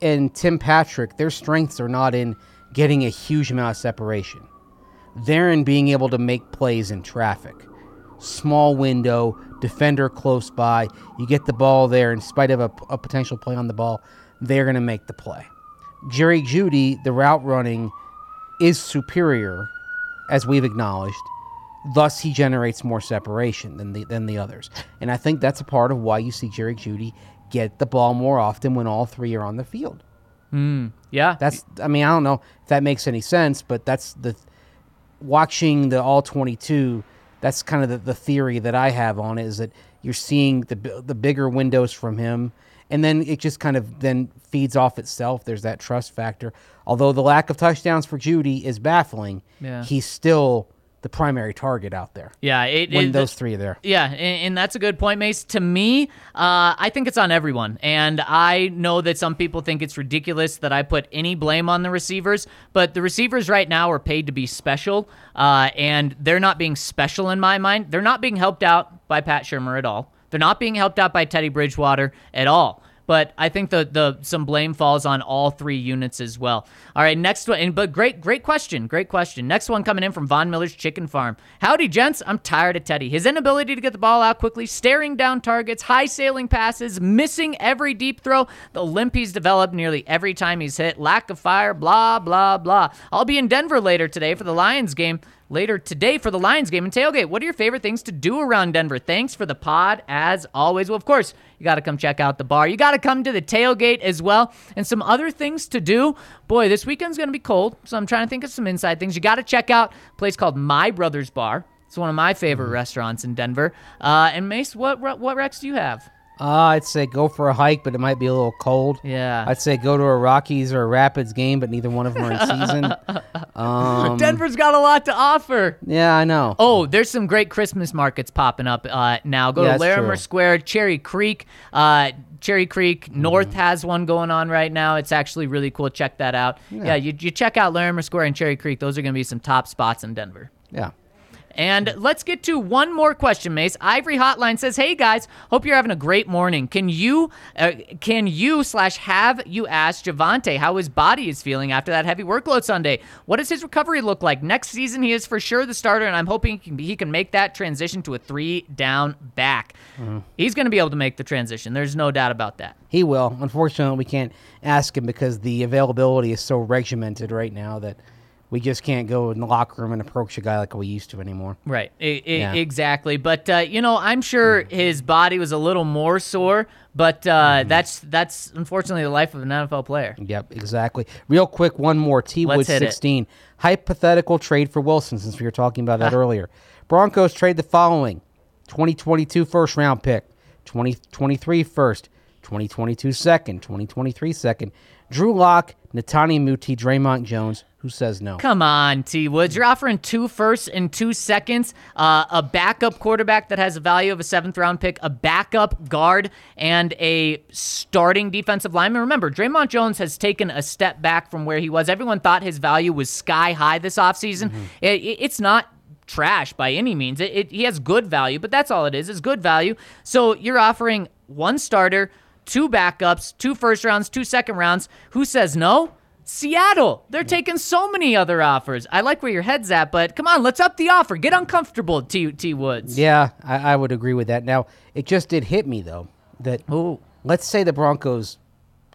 and Tim Patrick, their strengths are not in getting a huge amount of separation. They're in being able to make plays in traffic. Small window, defender close by. You get the ball there in spite of a, a potential play on the ball. they're going to make the play. Jerry Jeudy, the route running is superior, as we've acknowledged. Thus, he generates more separation than the than the others, and I think that's a part of why you see Jerry Jeudy get the ball more often when all three are on the field. Hmm. Yeah. That's I mean I don't know if that makes any sense, but that's the watching the all 22 that's kind of the, the theory that I have on it is that you're seeing the the bigger windows from him and then it just kind of then feeds off itself there's that trust factor although the lack of touchdowns for Jeudy is baffling Yeah. he's still the primary target out there yeah. It, when it- those three are there Yeah, and, and that's a good point, Mace. To me, uh, I think it's on everyone. And I know that some people think it's ridiculous that I put any blame on the receivers, but the receivers right now are paid to be special, uh, and they're not being special in my mind. They're not being helped out by Pat Shurmur at all. They're not being helped out by Teddy Bridgewater at all. But I think the the some blame falls on all three units as well. All right, next one. But great, great question, great question. Next one coming in from Von Miller's Chicken Farm. Howdy, gents. I'm tired of Teddy. His inability to get the ball out quickly, staring down targets, high sailing passes, missing every deep throw, the limp he's developed nearly every time he's hit, lack of fire, blah blah blah. I'll be in Denver later today for the Lions game later today for the Lions game and tailgate. What are your favorite things to do around Denver? Thanks for the pod as always. Well, of course, you got to come check out the bar. You got to come to the tailgate as well and some other things to do. Boy, this weekend's going to be cold, so I'm trying to think of some inside things. You got to check out a place called My Brother's Bar. It's one of my favorite restaurants in Denver. Uh, and Mace, what what Rex do you have? Uh, I'd say go for a hike but it might be a little cold Yeah. I'd say go to a Rockies or a Rapids game but neither one of them are in season <laughs> um, Denver's got a lot to offer. yeah I know Oh, there's some great Christmas markets popping up uh, now. Go Yeah, to Larimer true. Square, Cherry Creek. Uh, Cherry Creek Mm-hmm. North has one going on right now. It's actually really cool. Check that out. Yeah, you, you check out Larimer Square and Cherry Creek. Those are going to be some top spots in Denver. yeah And let's get to one more question, Mace. Ivory Hotline says, "Hey guys, hope you're having a great morning. Can you, uh, can you slash have you asked Javonte how his body is feeling after that heavy workload Sunday? What does his recovery look like next season? He is for sure the starter, and I'm hoping he can, he can make that transition to a three down back. He's going to be able to make the transition. There's no doubt about that. He will. Unfortunately, we can't ask him because the availability is so regimented right now that we just can't go in the locker room and approach a guy like we used to anymore. Right, I- I- Yeah. exactly. But uh, you know, I'm sure his body was a little more sore. But uh, that's that's unfortunately the life of an NFL player. Yep, exactly. Real quick, one more. T Wood Let's hit it. 16. Hypothetical trade for Wilson, since we were talking about that earlier. Broncos trade the following 2022 first round pick, 2023 first, 2022 second, 2023 second. Drew Lock, Netane Muti, Dre'Mont Jones. Who says no? Come on, T Woods. You're offering two firsts and two seconds, uh, a backup quarterback that has a value of a seventh round pick, a backup guard, and a starting defensive lineman. Remember, Dre'Mont Jones has taken a step back from where he was. Everyone thought his value was sky high this offseason. It, it- it's not trash by any means. It, it, he has good value, but that's all it is, is good value. So you're offering one starter, two backups, two first rounds, two second rounds. Who says no? Seattle. They're mm. taking so many other offers. I like where your head's at, but come on, let's up the offer. Get uncomfortable, T, T Woods. Yeah, I, I would agree with that. Now, it just did hit me, though, that Ooh. let's say the Broncos,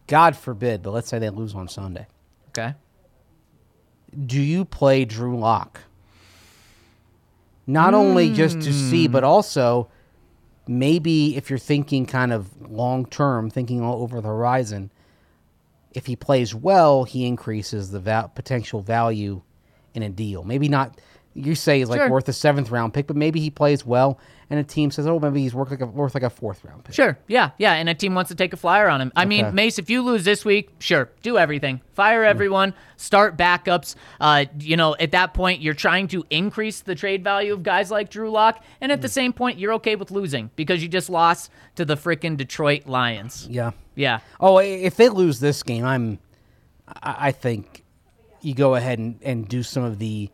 God forbid, but let's say they lose on Sunday. Okay. do you play Drew Lock? Not only just to see, but hmm. also maybe if you're thinking kind of long term, thinking all over the horizon, if he plays well, he increases the val- potential value in a deal. Maybe not. You say he's like Sure. worth a seventh round pick, but maybe he plays well, and a team says, "Oh, maybe he's worth like a worth like a fourth round pick." Sure. Yeah. Yeah. And a team wants to take a flyer on him. I Okay. mean, Mace, if you lose this week, sure, do everything. Fire everyone. Start backups. Uh, you know, at that point, you're trying to increase the trade value of guys like Drew Lock, and at the same point, you're okay with losing because you just lost to the freaking Detroit Lions. Yeah. Yeah. Oh, if they lose this game, I'm. I think you go ahead and, and do some of the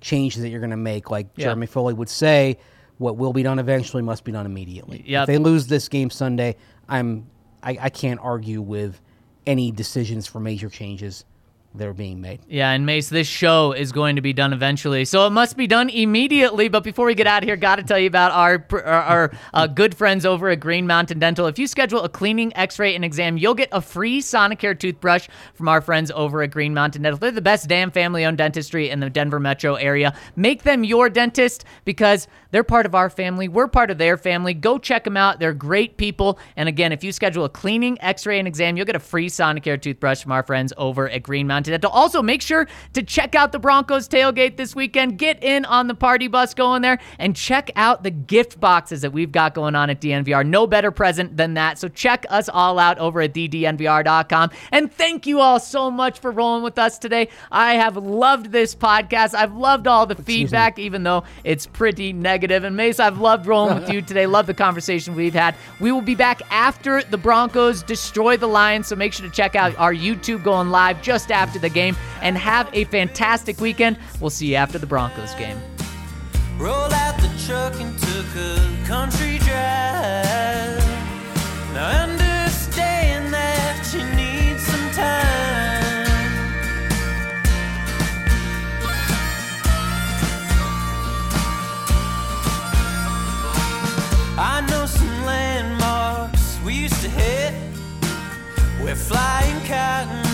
changes that you're going to make, like Yeah. Jeremy Foley would say. What will be done eventually must be done immediately. Yep. If they lose this game Sunday, I'm. I, I can't argue with any decisions for major changes they're being made. Yeah, and Mace, this show is going to be done eventually, so it must be done immediately. But before we get out of here, got to tell you about our our, our uh, good friends over at Green Mountain Dental. If you schedule a cleaning, X-ray, and exam, you'll get a free Sonicare toothbrush from our friends over at Green Mountain Dental. They're the best damn family-owned dentistry in the Denver metro area. Make them your dentist because they're part of our family. We're part of their family. Go check them out. They're great people. And again, if you schedule a cleaning, X-ray, and exam, you'll get a free Sonicare toothbrush from our friends over at Green Mountain. Dental. Also, make sure to check out the Broncos tailgate this weekend. Get in on the party bus going there and check out the gift boxes that we've got going on at DNVR. No better present than that. So check us all out over at ddnvr.com. And thank you all so much for rolling with us today. I have loved this podcast. I've loved all the feedback, even though it's pretty negative. And Mace, I've loved rolling with you <laughs> today. Love the conversation we've had. We will be back after the Broncos destroy the Lions. So make sure to check out our YouTube going live just after after the game. And have a fantastic weekend. We'll see you after the Broncos game. Roll out the truck and took a country drive. Now understand that you need some time. I know some landmarks we used to hit. We're flying cotton.